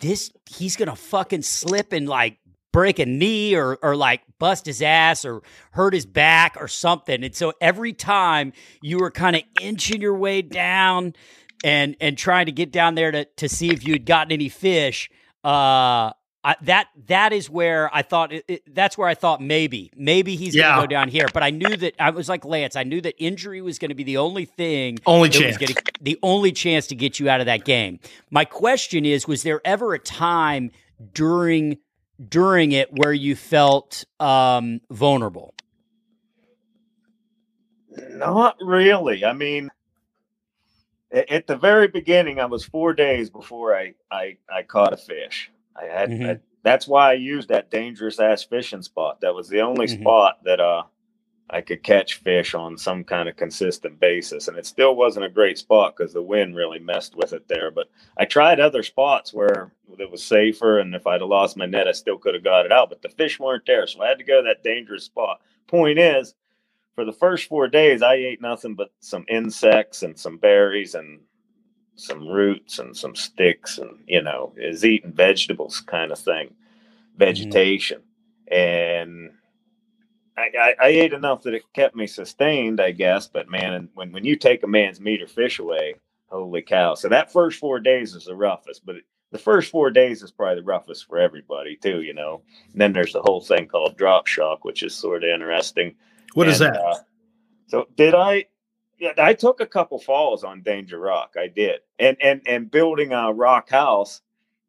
this he's gonna fucking slip and like break a knee or or like bust his ass or hurt his back or something. And so every time you were kind of inching your way down and and trying to get down there to to see if you had gotten any fish, uh I, that that is where I thought it, it- that's where I thought maybe maybe he's Yeah. gonna go down here, but I knew that I was like Lance. I knew that injury was going to be the only thing Only that chance. was gonna, the only chance to get you out of that game. My question is: Was there ever a time during during it where you felt um, vulnerable? Not really. I mean, a- at the very beginning, I was four days before I I, I caught a fish. I had Mhm. I- that's why I used that dangerous ass fishing spot. That was the only Mhm. spot that uh I could catch fish on some kind of consistent basis, and it still wasn't a great spot because the wind really messed with it there. But I tried other spots where it was safer, and if I'd have lost my net, I still could have got it out. But the fish weren't there, so I had to go to that dangerous spot. Point is, for the first four days, I ate nothing but some insects and some berries and some roots and some sticks, and you know, is eating vegetables kind of thing, mm-hmm. vegetation, and I, I, I ate enough that it kept me sustained, I guess. But man, when when you take a man's meat or fish away, holy cow! So that first four days is the roughest, but. The first four days is probably the roughest for everybody too, you know. And then there's the whole thing called drop shock, which is sort of interesting. What is And, that? uh, so did I? I took a couple falls on Danger Rock. I did, and and and building a rock house.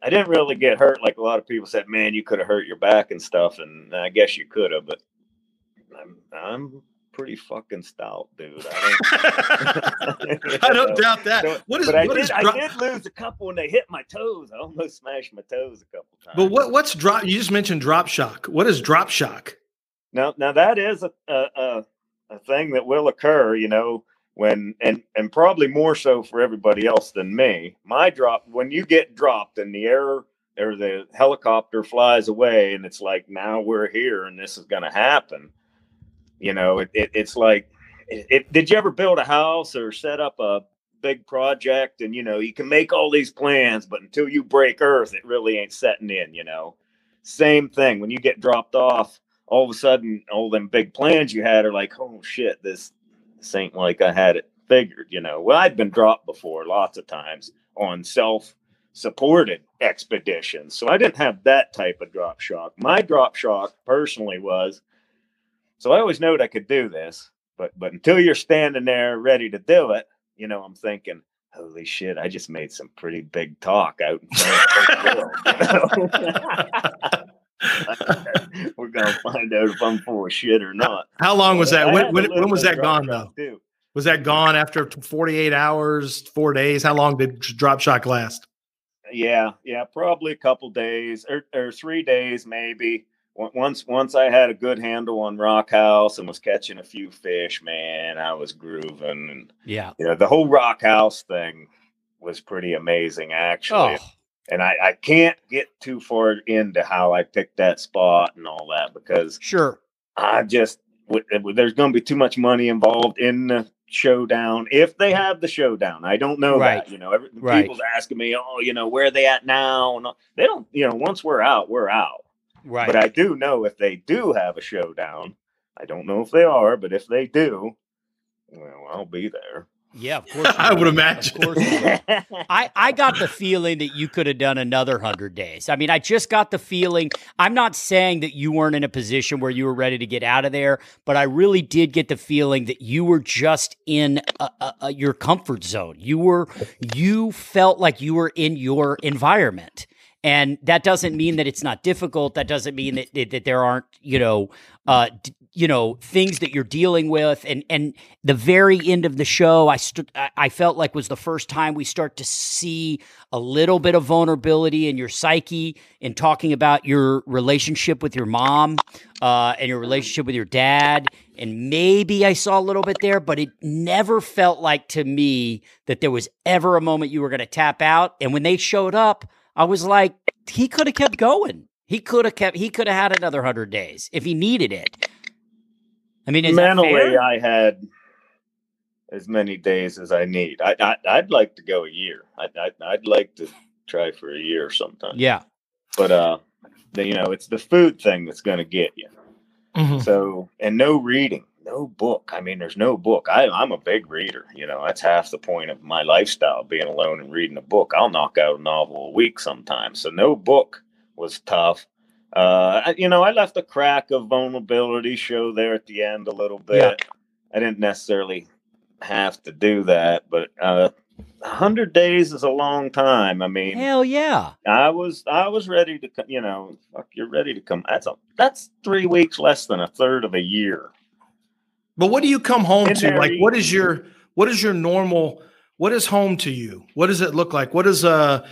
I didn't really get hurt like a lot of people said. Man, you could have hurt your back and stuff, and I guess you could have, but I'm I'm pretty fucking stout, dude. I don't, I don't doubt that. So- what is but I what did is I did lose a couple when they hit my toes. I almost smashed my toes a couple times. But what what's drop? You just mentioned drop shock. What is drop shock? Now, now that is a, a a thing that will occur, you know, when and and probably more so for everybody else than me. My drop when you get dropped and the air or the helicopter flies away, and it's like now we're here and this is going to happen. You know, it, it it's like, it, it, did you ever build a house or set up a big project? And you know, you can make all these plans, but until you break Earth, it really ain't setting in. You know, same thing when you get dropped off all of a sudden all them big plans you had are like, oh shit, this, this ain't like I had it figured, you know. Well, I'd been dropped before lots of times on self supported expeditions. So I didn't have that type of drop shock. My drop shock personally was so I always knowed I could do this, but but until you're standing there ready to do it, you know, I'm thinking, holy shit, I just made some pretty big talk out in front of the world. Gonna find out if I'm full of shit or not. How long was that? When, when, when was that gone though? too. Was that gone after 48 hours, four days? How long did drop shock last? Yeah, yeah, probably a couple days or, or three days maybe. Once once I had a good handle on Rock House and was catching a few fish, man, I was grooving, and Yeah. you know the whole Rock House thing was pretty amazing actually. Oh, And I, I can't get too far into how I picked that spot and all that because sure. I just there's going to be too much money involved in the showdown if they mm. have the showdown. I don't know Right. that. You know, every, Right. people's asking me, oh, you know, where are they at now? And they don't. You know, once we're out, we're out. Right. But I do know if they do have a showdown. I don't know if they are, but if they do, well, I'll be there. Yeah, of course. I would would. imagine. Of course. I, I got the feeling that you could have done another 100 days. I mean, I just got the feeling. I'm not saying that you weren't in a position where you were ready to get out of there, but I really did get the feeling that you were just in a, a, a- your comfort zone. You were, you felt like you were in your environment. And that doesn't mean that it's not difficult. That doesn't mean that, that, that there aren't, you know, uh, d- you know, things that you're dealing with. And, and the very end of the show, I, st- I felt like was the first time we start to see a little bit of vulnerability in your psyche in talking about your relationship with your mom uh, and your relationship with your dad. And maybe I saw a little bit there, but it never felt like to me that there was ever a moment you were going to tap out. And when they showed up, I was like, he could have kept going. He could have kept. He could have had another hundred days if he needed it. I mean, Mentally? I had as many days as I need. I, I I'd like to go a year. I, I I'd like to try for a year sometime. yeah. But uh, the, you know, it's the food thing that's going to get you. Mhm. So, and no reading, no book. I mean, there's no book. I, I'm a big reader. You know, that's half the point of my lifestyle being alone and reading a book. I'll knock out a novel a week sometimes. So, no book was tough. Uh, you know, I left a crack of vulnerability show there at the end a little bit. Yeah. I didn't necessarily have to do that, but uh, 100 days is a long time. I mean, Hell yeah. I was I was ready to co- you know fuck you're ready to come that's a that's three weeks less than a third of a year But what do you come home to? Like, what is your what is your normal? What is home to you? What does it look like? What is uh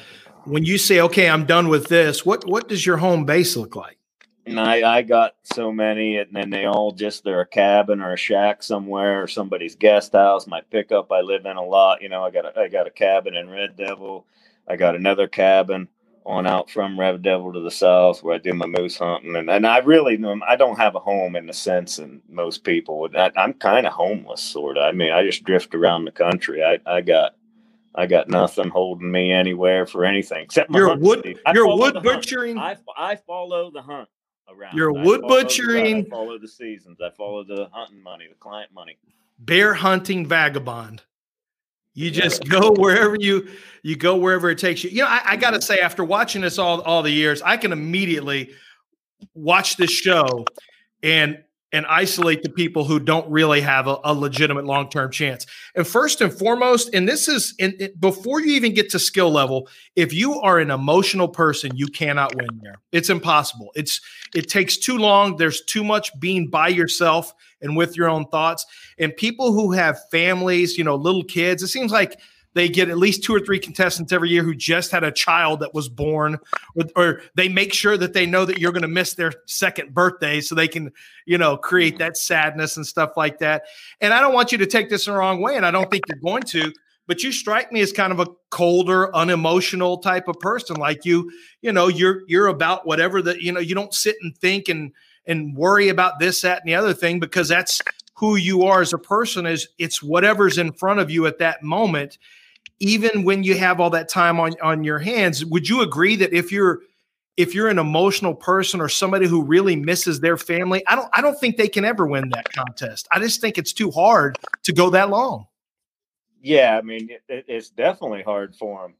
when you say, okay, I'm done with this? What what does your home base look like? and I I got so many and then they all just they're a cabin or a shack somewhere or somebody's guest house my pickup I live in a lot you know I got a, I got a cabin in Red Devil I got another cabin on out from Red Devil to the south where I do my moose hunting and, and I really um, I don't have a home in the sense and most people would I, I'm kind of homeless sort of I mean I just drift around the country I I got I got nothing holding me anywhere for anything except my You're hunt wood you're wood butchering. I, I follow the hunt around. You're I wood follow the butchering. I follow the seasons. I follow the hunting money, the client money. bear hunting vagabond. You just go wherever you you go wherever it takes you. You know, I, I gotta mm-hmm. say, after watching this all all the years, I can immediately watch this show and and isolate the people who don't really have a, a legitimate long term chance. And first and foremost, and this is in, it- before you even get to skill level, if you are an emotional person, you cannot win there. It's impossible. It's it takes too long. There's too much being by yourself and with your own thoughts. And people who have families, you know, little kids, it seems like they get at least two or three contestants every year who just had a child that was born, or, or they make sure that they know that you're going to miss their second birthday so they can, you know, create that sadness and stuff like that. And I don't want you to take this the wrong way, and I don't think you're going to. But you strike me as kind of a colder, unemotional type of person. Like you, you know, you're you're about whatever that you know. You don't sit and think and and worry about this, that, and the other thing because that's who you are as a person. Is it's whatever's in front of you at that moment even when you have all that time on on your hands would you agree that if you're if you're an emotional person or somebody who really misses their family i don't i don't think they can ever win that contest i just think it's too hard to go that long Yeah, I mean, it, it, it's definitely hard for them.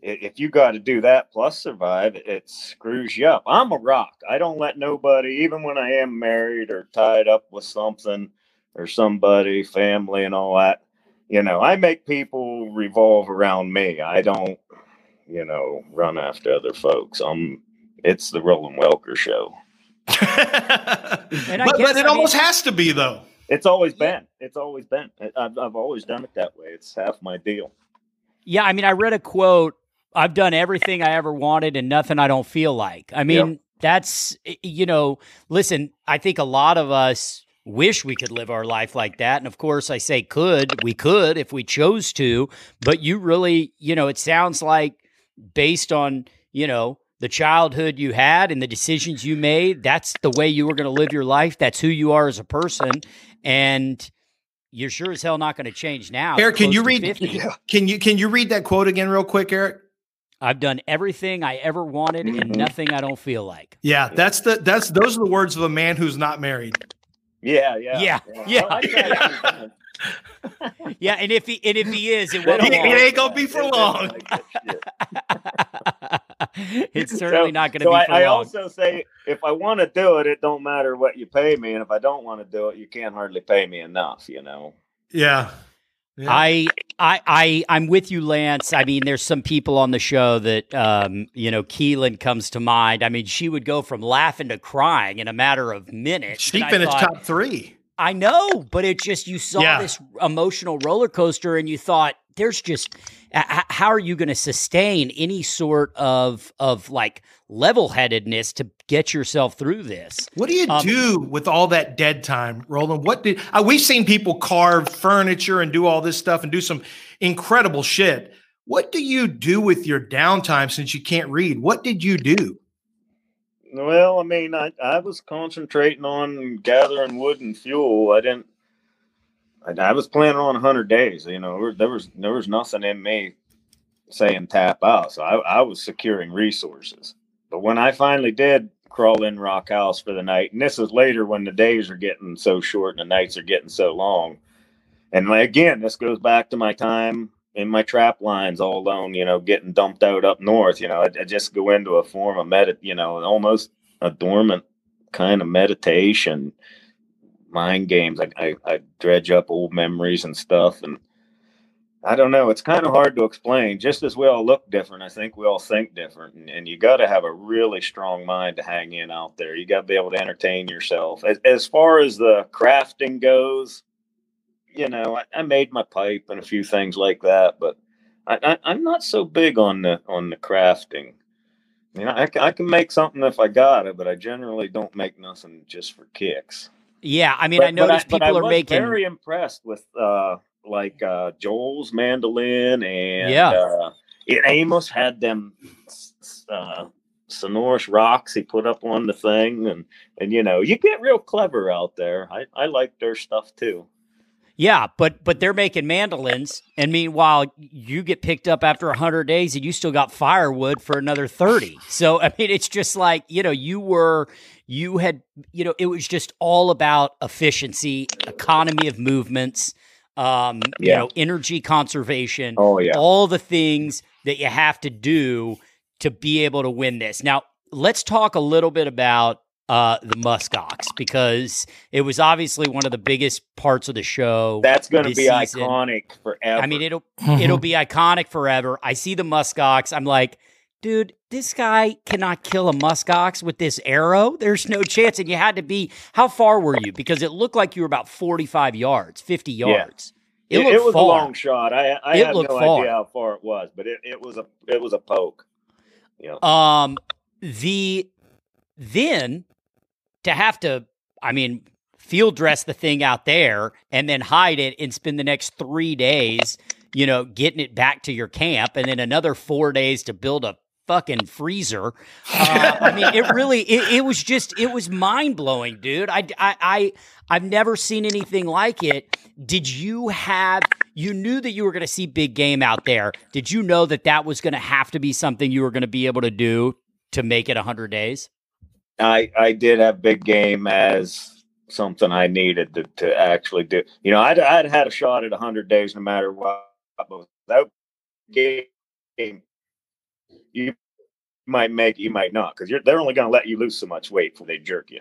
If you got to do that plus survive, it screws you up. I'm a rock. I don't let nobody, even when I am married or tied up with something or somebody, family, and all that. You know, I make people revolve around me. I don't, you know, run after other folks. I'm. It's the Roland Welker show. And I but, guess, but it I almost mean- has to be though It's always been. It's always been. I've, I've always done it that way. It's half my deal. Yeah, I mean, I read a quote. I've done everything I ever wanted and nothing I don't feel like. I mean, that's you know, listen, I think a lot of us wish we could live our life like that. And of course, I say could, we could if we chose to, but you really, you know, it sounds like based on, you know, the childhood you had and the decisions you made, that's the way you were going to live your life. That's who you are as a person. And you're sure as hell not going to change now. Eric, can you read- 50. can you can you read that quote again real quick eric I've done everything I ever wanted and Mhm. nothing I don't feel like. yeah that's the that's those are the words of a man who's not married Yeah, yeah, Yeah, yeah. Well, I try to keep- yeah, and if he and if he is, it won't. don't- it ain't gonna be for long. like it's certainly So- not going to so be I, for I long. also say if I want to do it, it don't matter what you pay me, and if I don't want to do it, you can't hardly pay me enough. You know. Yeah. Yeah. I, I, I, I'm with you, Lance. I mean, there's some people on the show that, um, you know, Kielyn comes to mind. I mean, she would go from laughing to crying in a matter of minutes. she finished thought, top three. I know, but it just you saw Yeah. this emotional roller coaster, and you thought, "There's just how are you going to sustain any sort of of like level headedness to get yourself through this?" What do you Um, do with all that dead time, Roland? What did uh, we've seen people carve furniture and do all this stuff and do some incredible shit? What do you do with your downtime since you can't read? What did you do? Well, I mean, I, I was concentrating on gathering wood and fuel. I didn't. I, I was planning on 100 days. You know, there, was there was nothing in me saying tap out. So I, I was securing resources. But when I finally did crawl in Rock House for the night, and this is later when the days are getting so short and the nights are getting so long. And again, this goes back to my time in my trap lines all alone, you know, getting dumped out up north. You know, I, I just go into a form of medit, you know, almost a dormant kind of meditation, mind games. I, I, I dredge up old memories and stuff. And I don't know, it's kind of hard to explain. Just as we all look different, I think we all think different. And, and you got to have a really strong mind to hang in out there. You got to be able to entertain yourself. As, as far as the crafting goes, you know, I, I made my pipe and a few things like that, but I, I'm not so big on the on the crafting. You know, I, I can make something if I got it, but I generally don't make nothing just for kicks. Yeah, I mean, I But- but noticed but people I are making. very impressed with uh like uh Joel's mandolin and Yeah. uh and Amos had them uh sonorous rocks he put up on the thing and and you know you get real clever out there. I I like their stuff too. Yeah, but but they're making mandolins, and meanwhile you get picked up after hundred days, and you still got firewood for another thirty. So I mean, it's just like you know, you were you had you know, it was just all about efficiency, economy of movements, um, you know, energy conservation, Oh yeah. all the things that you have to do to be able to win this. Now, let's talk a little bit about uh, the muskox because it was obviously one of the biggest parts of the show. That's going to be season. iconic forever. I mean, it'll it'll be iconic forever. I see the muskox. I'm like, dude, this guy cannot kill a muskox with this arrow. There's no chance. And you had to be. How far were you? Because it looked like you were about 45 yards, 50 yards. it, looked it was far. a long shot. I I It have no far. idea how far it was, but it, it was a it was a poke. Know. Um, the then to have to, I mean, field dress the thing out there and then hide it and spend the next three days, you know, getting it back to your camp, and then another four days to build a fucking freezer. Uh, I mean, it really, it, it was just, it was mind blowing, dude. I, I, I, I've never seen anything like it. Did you have? You knew that you were going to see big game out there. Did you know that that was going to have to be something you were going to be able to do to make it 100 days? I I did have big game as something I needed to, to actually do. You know, I'd I'd had a shot at hundred days no matter what, but without game, you might make you might not because you're they're only going to let you lose so much weight before they jerk you.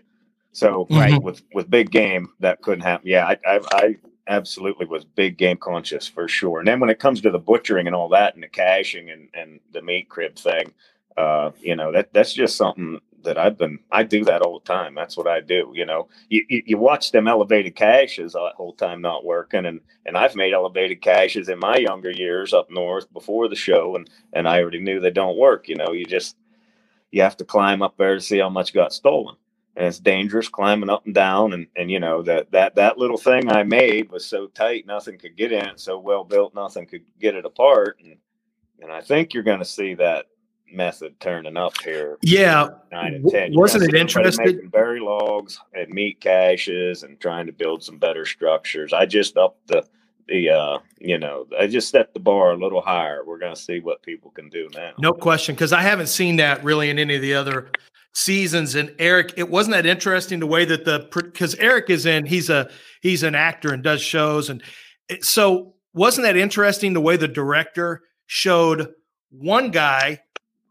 So Right. with with big game that couldn't happen. Yeah, I, I I absolutely was big game conscious for sure. And then when it comes to the butchering and all that and the caching and and the meat crib thing, uh, you know that that's just something that I've been I do that all the time. That's what I do. You know, you you, you watch them elevated caches all the whole time not working, and and I've made elevated caches in my younger years up north before the show, and and I already knew they don't work. You know, you just you have to climb up there to see how much got stolen. And it's dangerous climbing up and down, and and you know that that that little thing I made was so tight, nothing could get in. So well built, nothing could get it apart. And and I think you're going to see that method turning up here Yeah. nine and ten. Wasn't it interesting? berry logs and meat caches and trying to build some better structures. I just upped the the uh you know I just set the bar a little higher. We're gonna see what people can do now. No question, because I haven't seen that really in any of the other seasons. And Eric, it wasn't that interesting the way that the because Eric is in. He's a he's an actor and does shows, and it- so wasn't that interesting the way the director showed one guy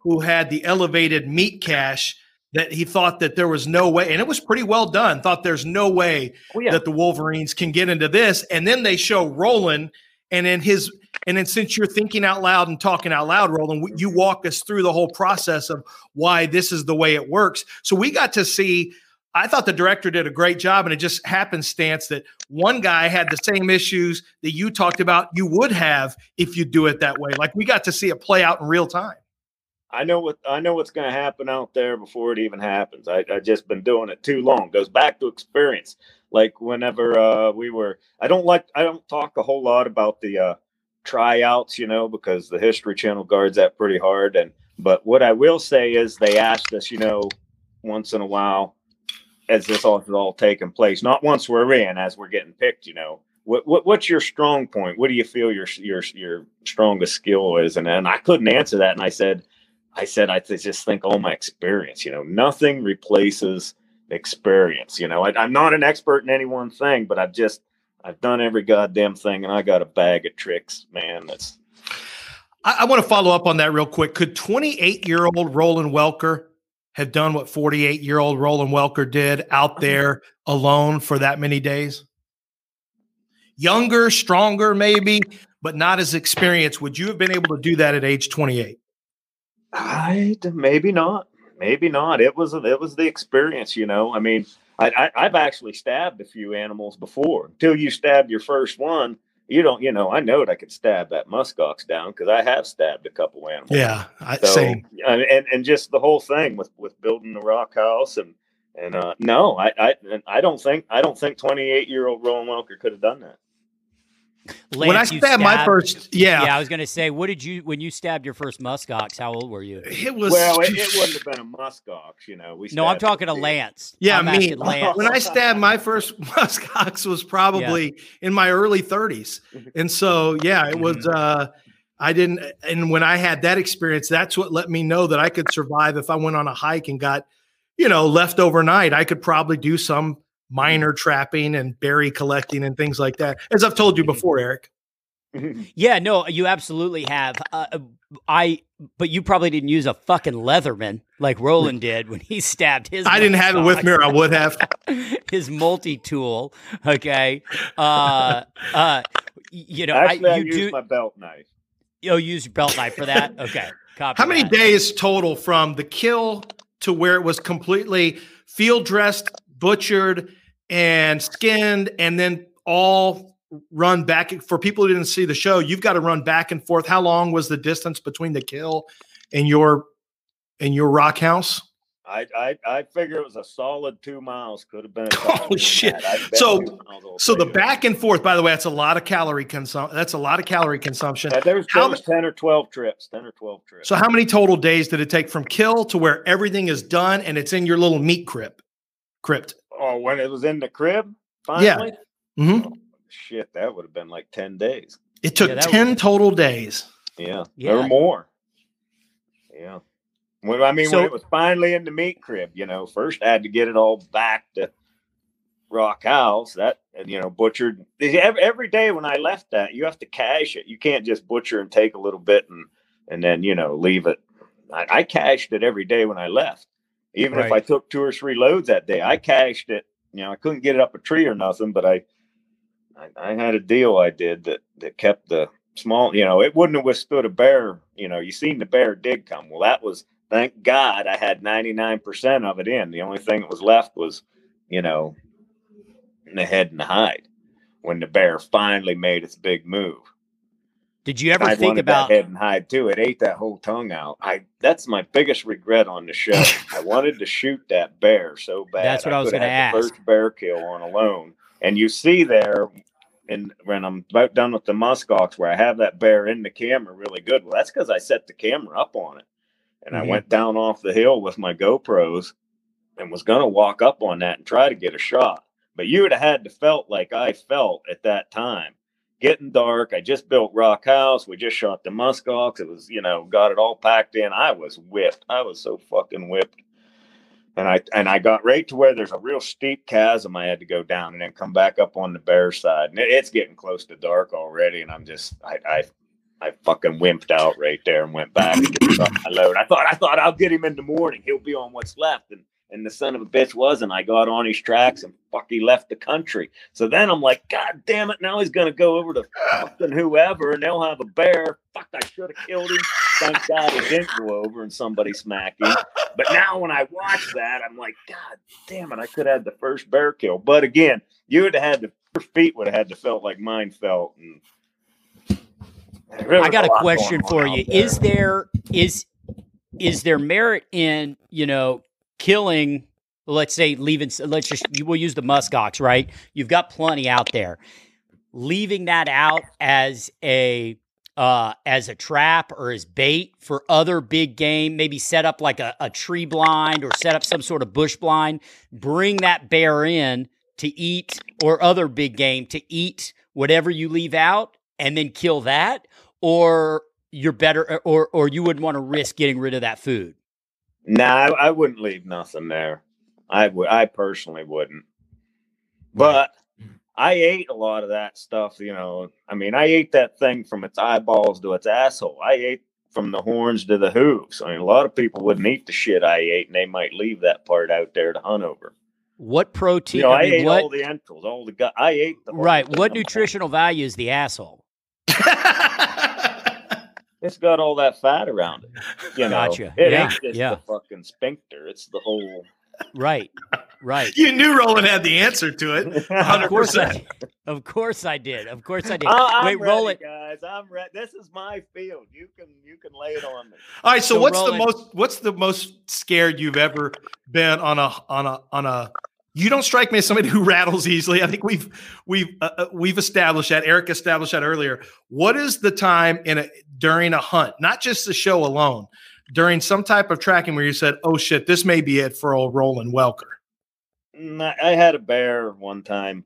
who had the elevated meat cache that he thought that there was no way, and it was pretty well done. Thought there's no way Oh, yeah. that the Wolverines can get into this, and then they show Roland, and then his, and then since you're thinking out loud and talking out loud, Roland, you walk us through the whole process of why this is the way it works. So we got to see. I thought the director did a great job, and it just happenstance that one guy had the same issues that you talked about you would have if you do it that way. Like we got to see it play out in real time. I know what I know what's going to happen out there before it even happens. I I just been doing it too long. Goes back to experience. Like whenever uh, we were, I don't like I don't talk a whole lot about the uh, tryouts, you know, because the History Channel guards that pretty hard. And but what I will say is they asked us, you know, once in a while, as this all is all taking place, not once we're in, as we're getting picked, you know. What, what what's your strong point? What do you feel your your your strongest skill is? And and I couldn't answer that, and I said, I said, I just think all my experience, you know, nothing replaces experience. You know, I, I'm not an expert in any one thing, but I've just, I've done every goddamn thing and I got a bag of tricks, man. That's, I, I want to follow up on that real quick. Could 28 year old Roland Welker have done what 48 year old Roland Welker did out mm-hmm. there alone for that many days? Younger, stronger, maybe, but not as experienced. Would you have been able to do that at age 28? I, maybe not, maybe not. It was, it was the experience, you know, I mean, I, I, I've actually stabbed a few animals before until you stabbed your first one. You don't, you know, I know that I could stab that muskox down because I have stabbed a couple animals. Yeah, I, So, same. and, and and just the whole thing with with building the rock house and and uh no, I I I don't think I don't think 28 year old Roland Welker could have done that. When I Lance, you stabbed my first, yeah, Yeah, I was going to say, what did you when you stabbed your first muskox? How old were you? it was. well, it, it wouldn't have been a muskox, you know. We No, I'm talking to. Lance. Yeah, I'm me. asking Lance. when I stabbed my first muskox was probably in my early 30s. And so yeah, it was uh I didn't and when I had that experience, that's what let me know that I could survive if I went on a hike and got, you know, left overnight. I could probably do some minor trapping and berry collecting and things like that. As I've told you before, Eric. Yeah, no, you absolutely have. Uh, I, but you probably didn't use a fucking Leatherman like Roland did when he stabbed his. I didn't have it with me or I would have. his multi tool. Okay, uh, uh, you know, Actually, I, I, you used do. my belt knife. You'll use your belt knife for that. Okay, copy How many that. days total from the kill to where it was completely field dressed, butchered, and skinned, and then all run back for people who didn't see the show? You've got to run back and forth. How long was the distance between the kill and your and your rock house? I, I I figure it was a solid two miles. Could have been. A Holy couple more than shit. that. I bet So- So the back and forth, by the way, that's a lot of calorie consumption. That's a lot of calorie consumption. Yeah, there was, there was ten or twelve trips. Ten or twelve trips. So how many total days did it take from kill to where everything is done and it's in your little meat crypt? Crypt. oh, when it was in the crib, Yeah. finally. hmm Oh, shit, that would have been like ten days. It took Yeah, that 10 total days. Yeah, Yeah. or more. Yeah. When I mean, So- when it was finally in the meat crib, you know, first I had to get it all back to Rock House. That and you know, butchered every, every day when I left that, you have to cache it. You can't just butcher and take a little bit and and then you know leave it. I, I cached it every day when I left. Even if I took two or three loads that day, I cached it. You know, I couldn't get it up a tree or nothing, but I I, I had a deal I did that that kept the small. You know, it wouldn't have withstood a bear. You know, you seen the bear did come. Well, that was thank God I had ninety nine percent of it in. The only thing that was left was, you know, the head and the hide. When the bear finally made its big move, Did you ever I think wanted about? that head and hide too. It ate that whole tongue out. I that's my biggest regret on the show. I wanted to shoot that bear so bad. That's what I was gonna had the ask. First bear kill on alone, and you see there, and when I'm about done with the muskox, where I have that bear in the camera really good. Well, that's because I set the camera up on it, and Mhm. I went down off the hill with my GoPros, and was gonna walk up on that and try to get a shot. But you would have had to felt like I felt at that time getting dark. I just built Rock House. We just shot the muskox. It was, you know, got it all packed in. I was whipped. I was so fucking whipped. and I and I got right to where there's a real steep chasm I had to go down and then come back up on the bear side. And it- it's getting close to dark already, and I'm just I I, I fucking wimped out right there and went back and my load. I thought I thought I'll get him in the morning. He'll be on what's left. And and the son of a bitch wasn't. I got on his tracks and fuck he left the country. So then I'm like, God damn it, now he's gonna go over to fucking whoever and they'll have a bear. Fuck, I should have killed him. Thank God he didn't go over and somebody smacked him. But now when I watch that, I'm like, God damn it, I could have had the first bear kill. But again, you would have had the your feet would have had to felt like mine felt. And I got a lot question for you. there. Is there is is there merit in you know killing? Let's say leaving. Let's just we'll use the muskox, right? You've got plenty out there. Leaving that out as a uh, as a trap or as bait for other big game, maybe set up like a, a tree blind or set up some sort of bush blind. Bring that bear in to eat or other big game to eat whatever you leave out, and then kill that or you're better or or you wouldn't want to risk getting rid of that food Nah, I, I wouldn't leave nothing there. I would. I personally wouldn't. But I ate a lot of that stuff. You know, I mean, I ate that thing from its eyeballs to its asshole. I ate from the horns to the hooves. I mean, a lot of people wouldn't eat the shit I ate, and they might leave that part out there to hunt over. what protein You know, I, I mean, ate what all the entrails, all the gut. I ate the right what I'm- nutritional value is the asshole It's got all that fat around it. You know, Gotcha. it Yeah, ain't just yeah. the fucking sphincter. It's the whole. right right you knew Roland had the answer to it. of course I 100%. did. of course I did of course I did I- I'm wait ready, roll it guys. I'm ready. This is my field. You can you can lay it on me. All right, so, So, what's Roland- the most what's the most scared you've ever been on a on a on a you don't strike me as somebody who rattles easily. I think we've we've uh, uh, we've established that. Eric established that earlier. What is the time in a during a hunt, not just the show alone, during some type of tracking where you said, "Oh shit, this may be it for old Roland Welker." Mm, I I had a bear one time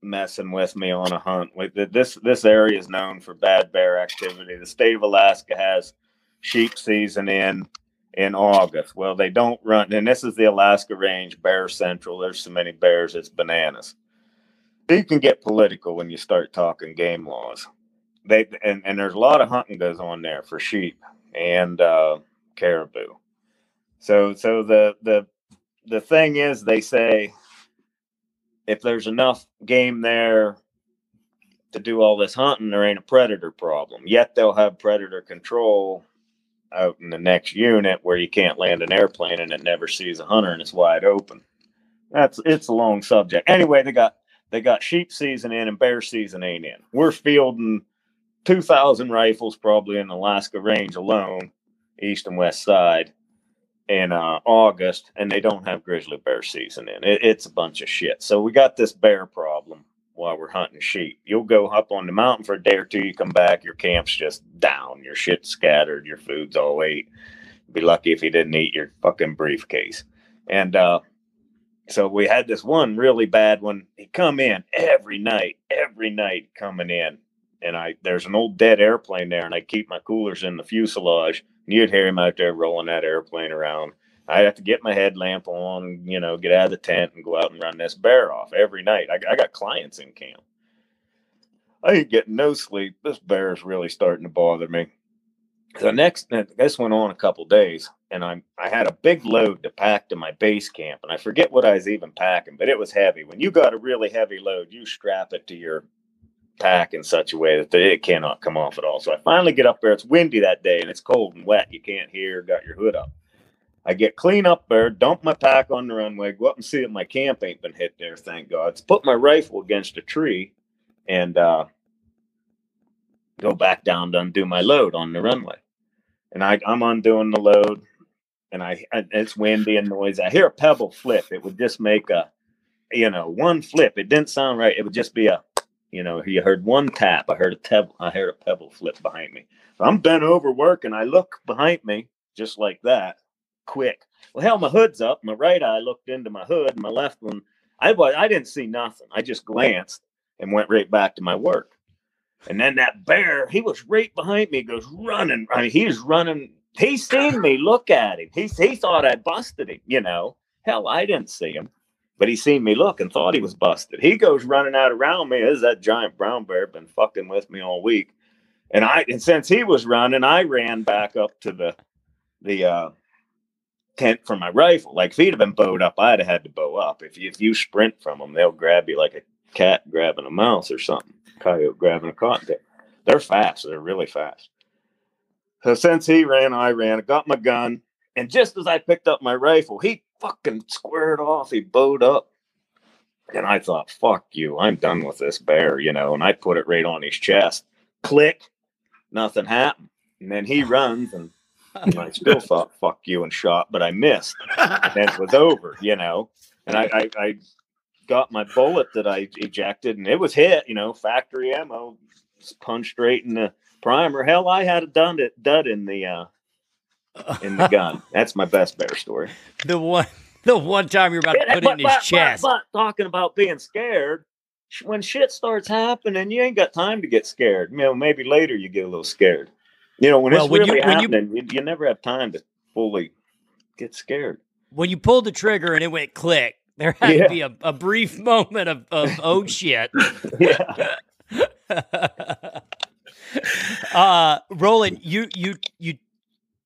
messing with me on a hunt. This this area is known for bad bear activity. The state of Alaska has sheep season in in August. Well, they don't run, and this is the Alaska Range Bear Central. There's so many bears, it's bananas. You can get political when you start talking game laws. They and, and there's a lot of hunting goes on there for sheep and uh, caribou. So so the the the thing is they say if there's enough game there to do all this hunting, there ain't a predator problem. Yet they'll have predator control out in the next unit where you can't land an airplane and it never sees a hunter and it's wide open. That's it's a long subject. Anyway, they got they got sheep season in and bear season ain't in. We're fielding two thousand rifles probably in Alaska range alone, east and west side in uh, August, and they don't have grizzly bear season in. It, it's a bunch of shit. So we got this bear problem while we're hunting sheep. You'll go up on the mountain for a day or two, you come back, your camp's just down, your shit's scattered, your food's all ate. Be lucky if you didn't eat your fucking briefcase. And uh, so we had this one really bad one. He come in every night, every night coming in. And I there's an old dead airplane there, and I keep my coolers in the fuselage. And you'd hear him out there rolling that airplane around. I'd have to get my headlamp on, you know, get out of the tent and go out and run this bear off every night. I, I got clients in camp. I ain't getting no sleep. This bear is really starting to bother me. The next, this went on a couple days, and I'm I had a big load to pack to my base camp, and I forget what I was even packing, but it was heavy. When you got a really heavy load, you strap it to your pack in such a way that it cannot come off at all. So I finally get up there. It's windy that day, and it's cold and wet. You can't hear. Got your hood up. I get clean up there, dump my pack on the runway, go up and see that my camp ain't been hit there, thank God. Put my rifle against a tree and uh, go back down to undo my load on the runway. And I, I'm undoing the load, and I it's windy and noisy. I hear a pebble flip. It would just make a, you know, one flip. It didn't sound right. It would just be a, you know, you heard one tap. I heard a pebble. I heard a pebble flip behind me. So I'm bent over working. I look behind me just like that quick. Well, hell, my hood's up. My right eye looked into my hood. and My left one, I was, I didn't see nothing. I just glanced and went right back to my work. And then that bear, he was right behind me, goes running. I mean, he was running he seen me look at him. He he thought I busted him. You know, hell, I didn't see him, but he seen me look and thought he was busted. He goes running out around me. Is that giant brown bear been fucking with me all week? And I and since he was running, I ran back up to the the uh, tent for my rifle. Like if he'd have been bowed up, I'd have had to bow up. If you, if you sprint from them, they'll grab you like a cat grabbing a mouse or something. Coyote grabbing a cottontail. They're fast. They're really fast. So since he ran, I ran. I got my gun, and just as I picked up my rifle, he fucking squared off. He bowed up. And I thought, fuck you. I'm done with this bear, you know. And I put it right on his chest. Click. Nothing happened. And then he runs and and I still thought "fuck you" and shot, but I missed, and it was over, you know. And I, I, I got my bullet that I ejected, and it was hit, you know, factory ammo, punched right in the primer. Hell, I had a dud, dud in the uh, in the gun. That's my best bear story. The one, the one time you're about to put it in his but, chest. But, but talking about being scared, when shit starts happening, you ain't got time to get scared. You know, maybe later you get a little scared. You know, when Well, it's when you- really you- happening, you, you never have time to fully get scared. when you pulled the trigger and it went click, there had Yeah. to be a, a brief moment of, of oh shit. Yeah. uh Roland, you you you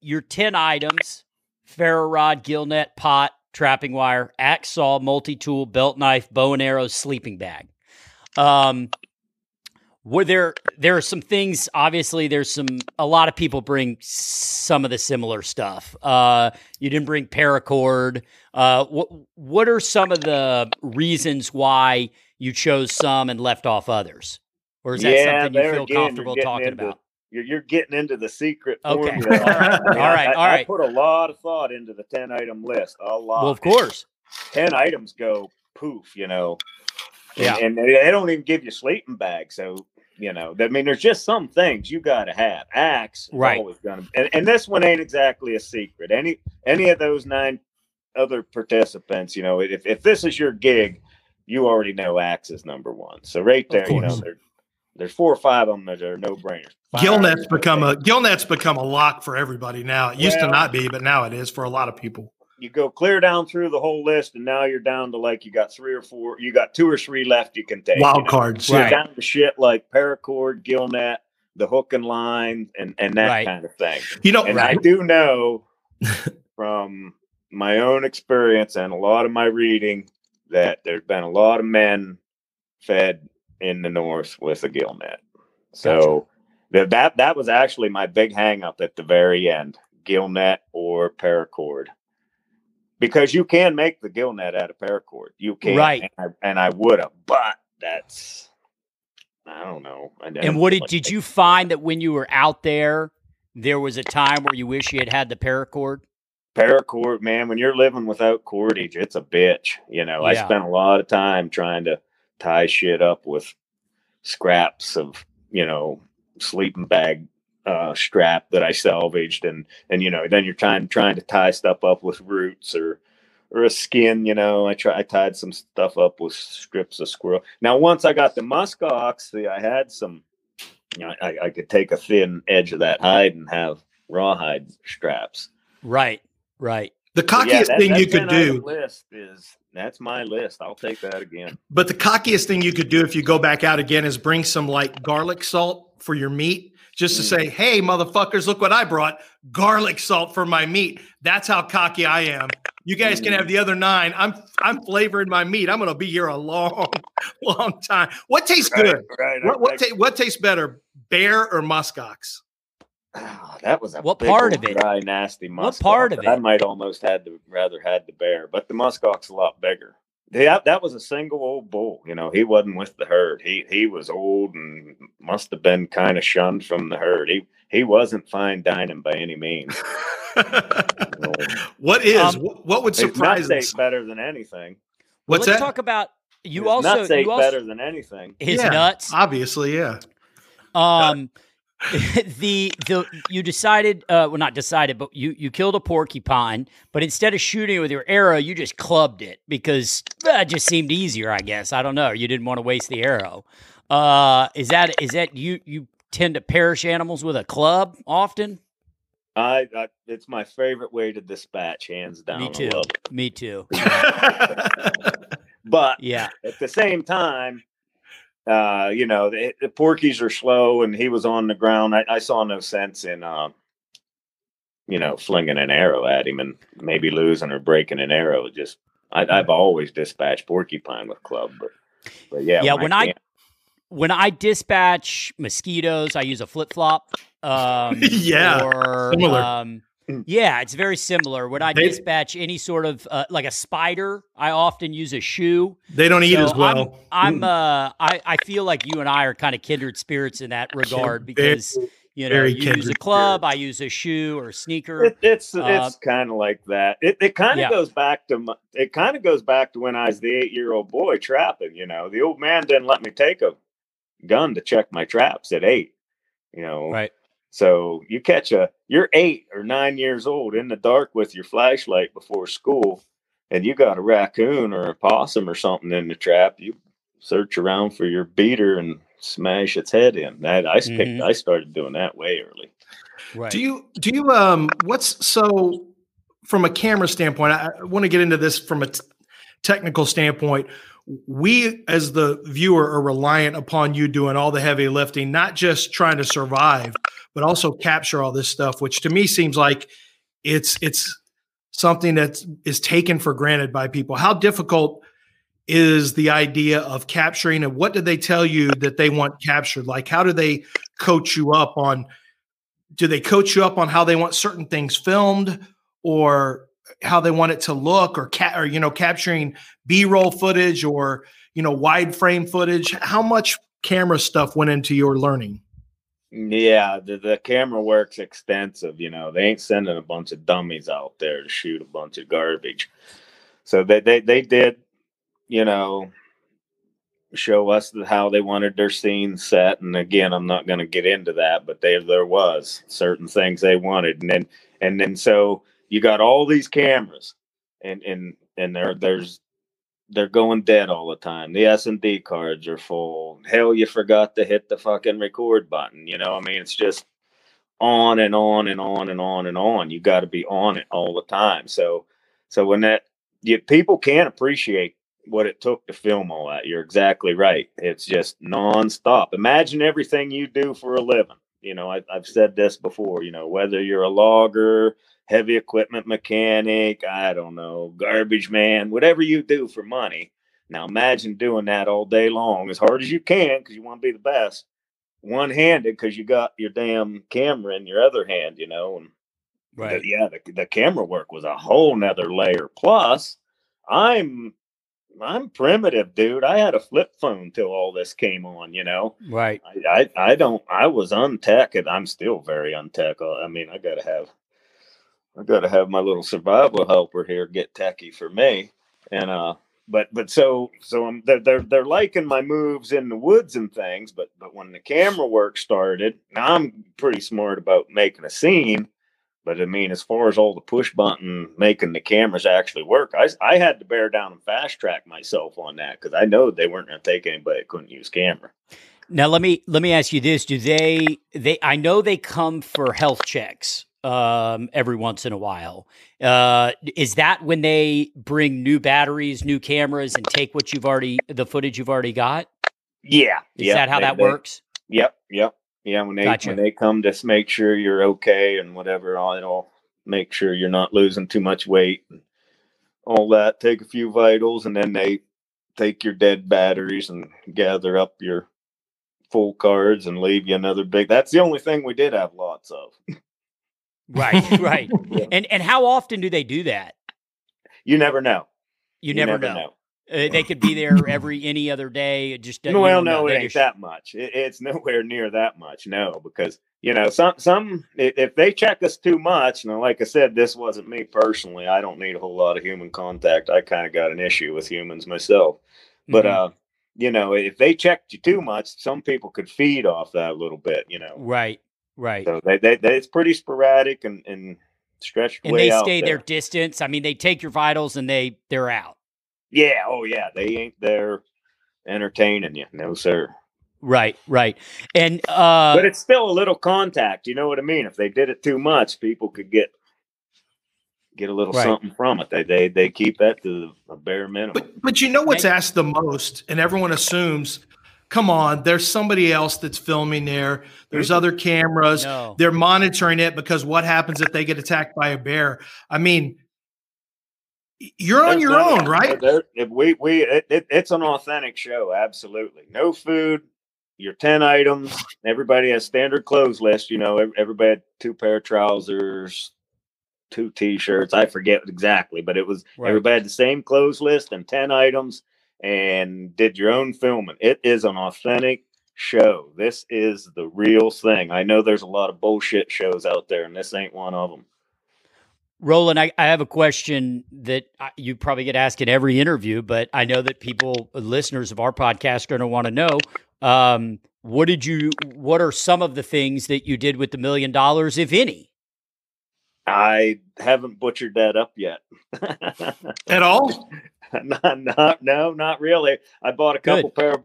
your 10 items, ferro rod, gill net, pot, trapping wire, axe saw, multi-tool, belt knife, bow and arrow, sleeping bag. Um were there there are some things obviously there's some a lot of people bring some of the similar stuff uh you didn't bring paracord uh what what are some of the reasons why you chose some and left off others or is that Yeah, something you feel again, comfortable talking into- about You're, you're getting into the secret Okay. formula. All right. All right, I, all I put a lot of thought into the 10 item list. A lot. well of course 10 items go poof, you know. Yeah. and they don't even give you sleeping bags. So, you know, I mean, there's just some things you got to have. Axe, Right. Always gonna, and, and this one ain't exactly a secret. Any any of those nine other participants, you know, if, if this is your gig, you already know axe is number one. So right there, you know, there, there's four or five of them that are no brainers. Gillnet's become a Gillnet's become a lock for everybody now. It used to not be, but now it is for a lot of people. You go clear down through the whole list, and now you're down to like you got three or four, you got two or three left you can take. you know. cards. Right. Down to shit like paracord, gillnet, the hook and line, and and that Right. kind of thing. You know, And I do know from my own experience and a lot of my reading that there's been a lot of men fed in the north with a gillnet. So that that that was actually my big hang up at the very end, gillnet or paracord. Because you can make the gillnet out of paracord. You can. Right. And I, and I would have, but that's I don't know. I and what did like did it. you find that when you were out there there was a time where you wish you had had the paracord paracord man when you're living without cordage it's a bitch you know i spent a lot of time trying to tie shit up with scraps of you know sleeping bag uh strap that i salvaged. And and you know then you're trying trying to tie stuff up with roots or or a skin you know. I try i tied some stuff up with strips of squirrel. Now once i got the musk ox see i had some you know I, I could take a thin edge of that hide and have rawhide straps. Right right. The yeah, cockiest that- thing you could do, List is that's my list. I'll take that again. but the cockiest thing you could do if you go back out again is bring some like garlic salt for your meat, just to Mm. say, "Hey, motherfuckers, look what I brought! Garlic salt for my meat." That's how cocky I am. You guys can Mm. have the other nine. I'm I'm flavoring my meat. I'm gonna be here a long, long time. What tastes good? right. What what, ta- what tastes better, bear or muskox? Ah, that was a What big part of it? Dry, nasty musk. What part of it? I might almost had to rather had the bear, but the muskox a lot bigger. Yeah, that was a single old bull. You know, he wasn't with the herd. He he was old and must have been kind of shunned from the herd. He he wasn't fine dining by any means. what is? Um, what, what would surprise nuts us? better than anything. Well, What's let's that? talk about you His also nuts ate you also better than anything. his Yeah. nuts Obviously, yeah. Um, the the you decided, uh, well, not decided, but you you killed a porcupine, but instead of shooting it with your arrow, you just clubbed it because that just seemed easier, I guess. I don't know. You didn't want to waste the arrow. Uh, is that is that you you tend to perish animals with a club often? I, I it's my favorite way to dispatch, hands down. Me too. Me too. But Yeah. at the same time, uh, you know, the, the Porkies are slow, and he was on the ground. I, I saw no sense in, uh, you know, flinging an arrow at him and maybe losing or breaking an arrow. Just I, I've always dispatched porcupine with club, but but yeah, Yeah, when I- can't- When I dispatch mosquitoes, I use a flip flop. Um, Yeah, Or, similar. Um, yeah, it's very similar. When I They- dispatch any sort of uh, like a spider, I often use a shoe. they don't eat as well. I'm uh I, I feel like you and I are kind of kindred spirits in that regard because you know very you use a kindred club, I use a shoe or a sneaker. It, it's Uh, it's kind of like that. It it kind of Yeah. goes back to my, it kind of goes back to when I was the eight year old boy trapping. You know, the old man didn't let me take a gun to check my traps at eight. You know, Right. So you catch a you're eight or nine years old in the dark with your flashlight before school, and you got a raccoon or a possum or something in the trap. You search around for your beater and smash its head in. That I picked, Mhm. I started doing that way early. Right. Do you do you um what's so from a camera standpoint? I, I want to get into this from a t- technical standpoint. We as the viewer are reliant upon you doing all the heavy lifting, not just trying to survive, but also capture all this stuff, which to me seems like it's it's something that is taken for granted by people. How difficult is the idea of capturing and what did they tell you that they want captured? Like how do they coach you up on do they coach you up on how they want certain things filmed or how they want it to look or ca- or you know capturing b-roll footage or you know wide frame footage how much camera stuff went into your learning Yeah, the, the camera work's extensive. You know, they ain't sending a bunch of dummies out there to shoot a bunch of garbage. So they they, they did, you know, show us how they wanted their scene set. And again, I'm not going to get into that, but there there was certain things they wanted, and then and then so you got all these cameras, and and and there there's they're going dead all the time. The S and D cards are full. Hell, you forgot to hit the fucking record button. You know, I mean, it's just on and on and on and on and on. You got to be on it all the time. So, so when that you, people can't appreciate what it took to film all that. You're exactly right. It's just nonstop. Imagine everything you do for a living. You know, I, I've said this before. You know, whether you're a logger, heavy equipment mechanic, I don't know, garbage man, whatever you do for money. Now imagine doing that all day long as hard as you can because you want to be the best. One handed because you got your damn camera in your other hand, you know. And Right. the- yeah, the, the camera work was a whole nother layer. Plus, I'm I'm primitive, dude. I had a flip phone till all this came on, you know. Right. I, I, I don't. I was untech, and I'm still very untech. Uh, I mean, I gotta have, I gotta have my little survival helper here get techie for me. And uh, but but so so I'm they're they're, they're liking my moves in the woods and things. But but when the camera work started, now I'm pretty smart about making a scene. But I mean, as far as all the push button making the cameras actually work, I I had to bear down and fast track myself on that because I know they weren't going to take anybody that couldn't use camera. Now let me let me ask you this: Do they they? I know they come for health checks um, every once in a while. Uh, is that when they bring new batteries, new cameras, and take what you've already the footage you've already got? Yeah, Is yeah, that how they- that they- works? Yep, yep, yeah. When they Gotcha. when they come just make sure you're okay and whatever, all it'll make sure you're not losing too much weight and all that. Take a few vitals, and then they take your dead batteries and gather up your full cards and leave you another big. That's the only thing we did have lots of. Right, right. And and how often do they do that? You never know. You, never, know. Uh, they could be there every any other day. It just doesn't- well, no, it ain't just- that much. It, it's nowhere near that much. No, because you know, some some if they check us too much, and like I said, this wasn't me personally. I don't need a whole lot of human contact. I kind of got an issue with humans myself. But Mhm. uh, you know, if they checked you too much, some people could feed off that a little bit. You know, right, right. so they, they, they it's pretty sporadic and and stretched and way they out stay there. their distance. I mean, they take your vitals and they they're out. Yeah, oh yeah, they ain't there entertaining you. No, sir. Right, right. And uh but it's still a little contact. You know what I mean? If they did it too much, people could get get a little Right. something from it. They they they keep that to the bare minimum. But but you know what's asked the most, and everyone assumes, come on, there's somebody else that's filming there. There's other cameras. no. They're monitoring it because what happens if they get attacked by a bear? I mean, you're on your no- own, right? there- we we it, it, it's an authentic show. Absolutely, no food. Your ten items. Everybody has standard clothes list. You know, everybody had two pair of trousers, two t-shirts. I forget exactly, but it was Right. everybody had the same clothes list and ten items, and did your own filming. It is an authentic show. This is the real thing. I know there's a lot of bullshit shows out there, and this ain't one of them. Roland, I, I have a question that you probably get asked in every interview, but I know that people, listeners of our podcast, are going to want to know. Um, what did you? What are some of the things that you did with the million dollars, if any? I haven't butchered that up yet. At all? not, not, no, not really. I bought a couple Good. pair of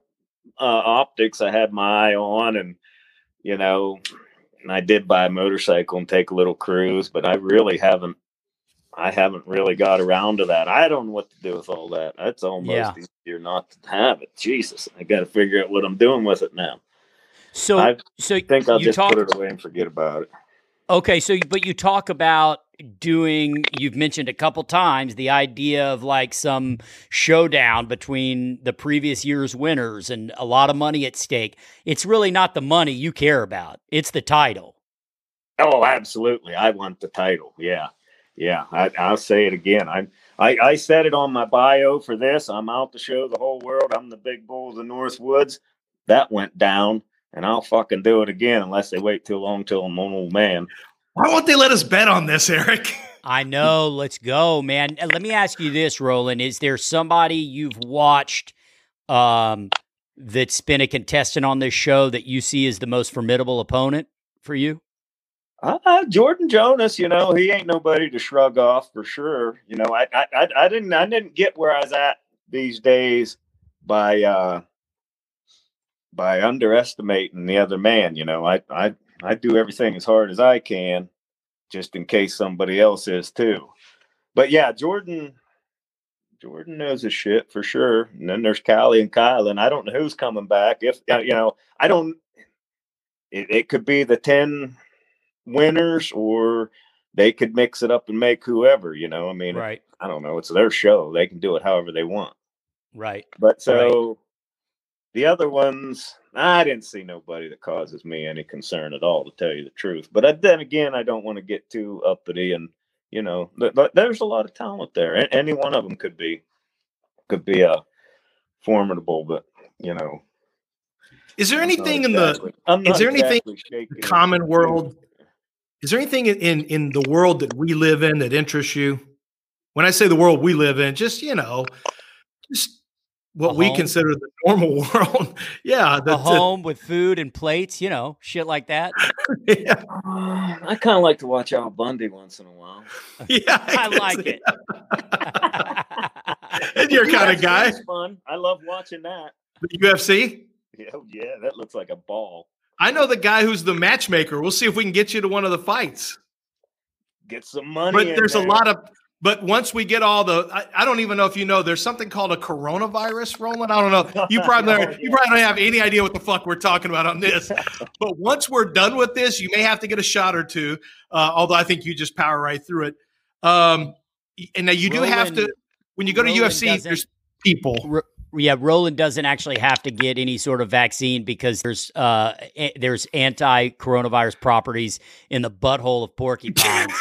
uh, optics I had my eye on, and you know, and I did buy a motorcycle and take a little cruise, but I really haven't. I haven't really got around to that. I don't know what to do with all that. That's almost Yeah. easier not to have it. Jesus, I got to figure out what I'm doing with it now. So, I so think I'll you just talk, put it away and forget about it. Okay, so but you talk about doing you've mentioned a couple times the idea of like some showdown between the previous year's winners and a lot of money at stake. It's really not the money you care about. It's the title. Oh, absolutely. I want the title. Yeah. Yeah. I, I'll say it again. I, I I said it on my bio for this. I'm out to show the whole world I'm the big bull of the North Woods. That went down, and I'll fucking do it again unless they wait too long till I'm an old man. Why won't they let us bet on this, Eric? I know, let's go, man. Let me ask you this, Roland, is there somebody you've watched um that's been a contestant on this show that you see as the most formidable opponent for you? Uh, Jordan Jonas, you know, he ain't nobody to shrug off for sure. You know, I, I, I, I didn't, I didn't get where I was at these days by, uh, by underestimating the other man. You know, I, I, I do everything as hard as I can, just in case somebody else is too. But yeah, Jordan, Jordan knows his shit for sure. And then there's Callie and Kyle, and I don't know who's coming back. If you know, I don't. It, it could be the ten winners, or they could mix it up and make whoever. You know, I mean, Right, I don't know. It's their show; they can do it however they want. right. But so the other ones, I didn't see nobody that causes me any concern at all, to tell you the truth. But I, then again, I don't want to get too uppity, and you know, th- th- there's a lot of talent there. A- any one of them could be could be a formidable, but you know, Is there anything in the exactly- is there anything exactly shaking common world is there anything in, in in the world that we live in that interests you? When I say the world we live in, just you know, just what A we home? consider the normal world. yeah, a the, home with food and plates, you know, shit like that. yeah, Uh, I kind of like to watch Al Bundy once in a while. yeah, I can like it. And you're kind of UFC guy. Fun. I love watching that. The UFC. Yeah, yeah, that looks like a ball. I know the guy who's the matchmaker. We'll see if we can get you to one of the fights. Get some money. But in there's a lot of. But once we get all the, I, I don't even know if you know. There's something called a coronavirus, Roland. I don't know. You probably Oh, you probably don't have any idea what the fuck we're talking about on this. but once we're done with this, you may have to get a shot or two. Uh, although I think you just power right through it. Um, and now you do have to when you go to Roland UFC. There's people. Ro- yeah, Roland doesn't actually have to get any sort of vaccine because there's uh a- there's anti-coronavirus properties in the butthole of porcupines.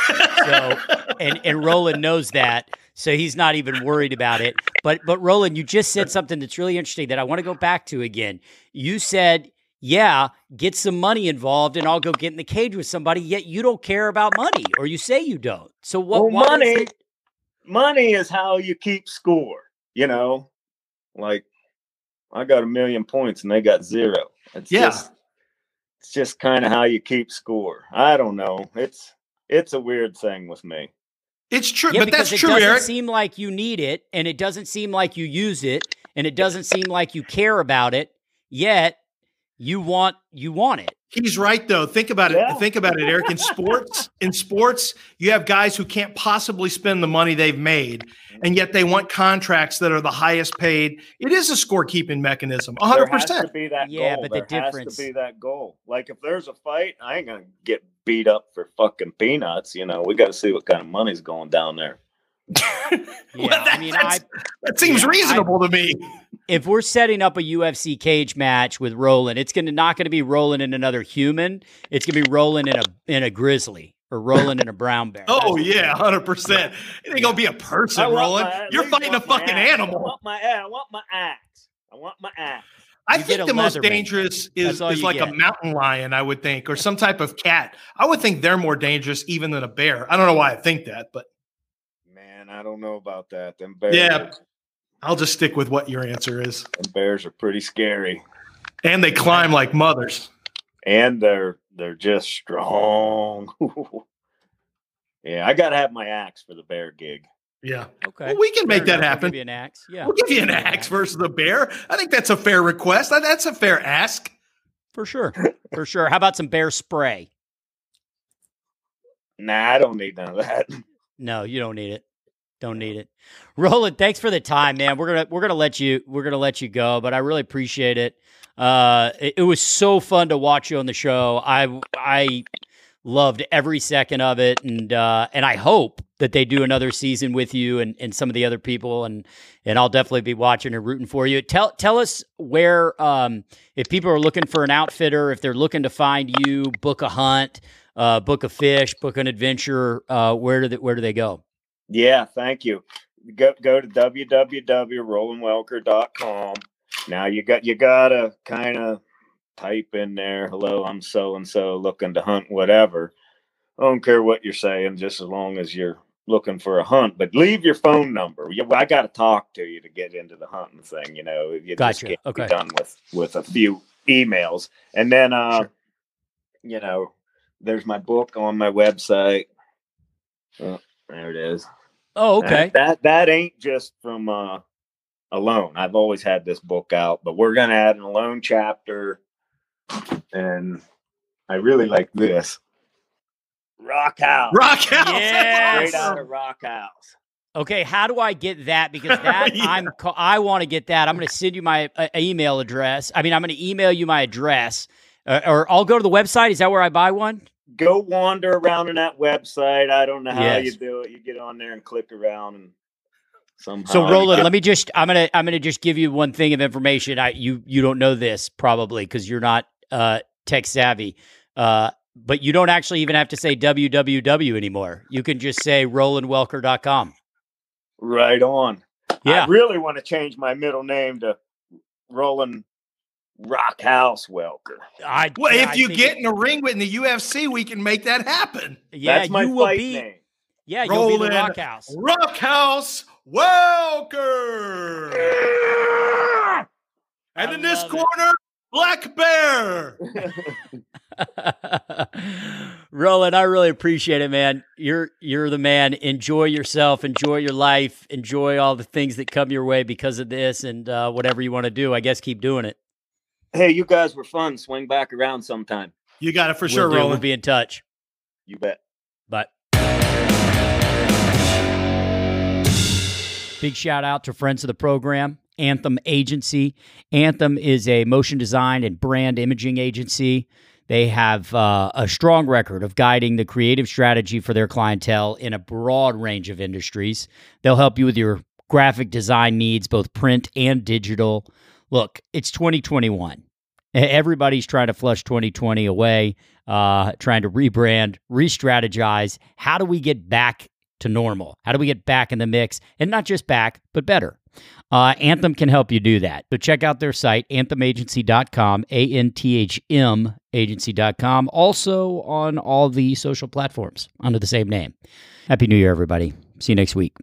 so and and Roland knows that, so he's not even worried about it. But but Roland, you just said something that's really interesting that I want to go back to again. You said, "Yeah, get some money involved, and I'll go get in the cage with somebody." Yet you don't care about money, or you say you don't. So what? Well, money- it- money is how you keep score. You know, like I got a million points and they got zero. It's Yeah. just, it's just kind of how you keep score. I don't know. It's it's a weird thing with me. It's true, Yeah, but that's it true, It doesn't Eric. seem like you need it, and it doesn't seem like you use it, and it doesn't seem like you care about it. Yet You want you want it. He's right though. Think about it. Yeah. Think about it, Eric. In sports, in sports, you have guys who can't possibly spend the money they've made, and yet they want contracts that are the highest paid. It is a scorekeeping mechanism, hundred There has to percent. be that Yeah, goal. but the there has difference- to be that goal. Like if there's a fight, I ain't gonna get beat up for fucking peanuts. You know, we got to see what kind of money's going down there. Yeah, Well, I mean, I, That seems Yeah, I- reasonable to me. If we're setting up a UFC cage match with Roland, it's gonna not gonna be Roland and another human. It's gonna be Roland in a in a grizzly or Roland in a brown bear. Oh That's- yeah, hundred percent. It ain't gonna be a person, I Roland. my- You're fighting a fucking axe. I animal. want my I want my axe. I want my axe. I You think the most dangerous That's is, is you like a mountain lion, I would think, or some type of cat. I would think they're more dangerous even than a bear. I don't know why I think that, but Man, I don't know about that. Them bears, Yeah. I'll just stick with what your answer is. them bears are pretty scary, And they climb like mothers. and they're they're just strong. yeah, I gotta have my axe for the bear gig. Yeah. Okay. Well, we can make Fair that enough. I'll happen. Give you an axe. Yeah, We'll give you an axe versus a bear. I think that's a fair request. That's a fair ask. for sure, for sure. How about some bear spray? Nah, I don't need none of that. No, you don't need it. Don't need it. Roland, thanks for the time, man. We're gonna we're gonna let you we're gonna let you go, but I really appreciate it. Uh, it, it was so fun to watch you on the show. I I loved every second of it, and uh, and I hope that they do another season with you and, and some of the other people, and and I'll definitely be watching and rooting for you. Tell tell us where um, if people are looking for an outfitter, if they're looking to find you, book a hunt, uh, book a fish, book an adventure. Uh, where do they, where do they go? Yeah, thank you. Go go to www.rolandwelker.com. Now you got you gotta kind of type in there, hello, I'm so and so looking to hunt whatever. I don't care what you're saying, just as long as you're looking for a hunt. But leave your phone number. I got to talk to you to get into the hunting thing. You know, you just Gotcha. can't Okay. be done with with a few emails, and then uh, Sure. you know, there's my book on my website. Oh, there it is. Oh, okay. that that ain't just from uh alone. I've always had this book out, but we're gonna add an alone chapter, and I really like this. Rock House. Rock House. that's Yes. Straight out of Rock House. Okay, how do I get that? Because that Yeah. I'm I want to get that. I'm going to send you my uh, email address. I mean, I'm going to email you my address, uh, or I'll go to the website. Is that where I buy one? Go wander around on that website. I don't know how Yes. you do it. You get on there and click around and somehow So Roland, get- let me just I'm gonna I'm gonna just give you one thing of information. I you you don't know this probably because you're not uh, tech savvy. Uh, but you don't actually even have to say www anymore. You can just say rolandwelker.com. right on. Yeah. I really want to change my middle name to Roland Rock House Welker. I, Well, yeah, if I you get in the ring with in the UFC, we can make that happen. yeah, That's my you will be name. yeah, you'll be the Roland Rock House. Rock House Welker. And I in this love it. corner, Black Bear. Roland, I really appreciate it, man. You're you're the man. Enjoy yourself, enjoy your life, enjoy all the things that come your way because of this, and uh, whatever you want to do. I guess keep doing it. Hey, you guys were fun. Swing back around sometime. You got it for We'll sure, do. We'll Roland. be in touch. You bet. But big shout out to friends of the program, Anthem Agency. Anthem is a motion design and brand imaging agency. They have uh, a strong record of guiding the creative strategy for their clientele in a broad range of industries. They'll help you with your graphic design needs, both print and digital. Look, it's 2021. Everybody's trying to flush 2020 away, uh, trying to rebrand, re strategize. How do we get back to normal? How do we get back in the mix? And not just back, but better. Uh, Anthem can help you do that. So check out their site, anthemagency.com, A N T H M agency.com. Also on all the social platforms under the same name. Happy New Year, everybody. See you next week.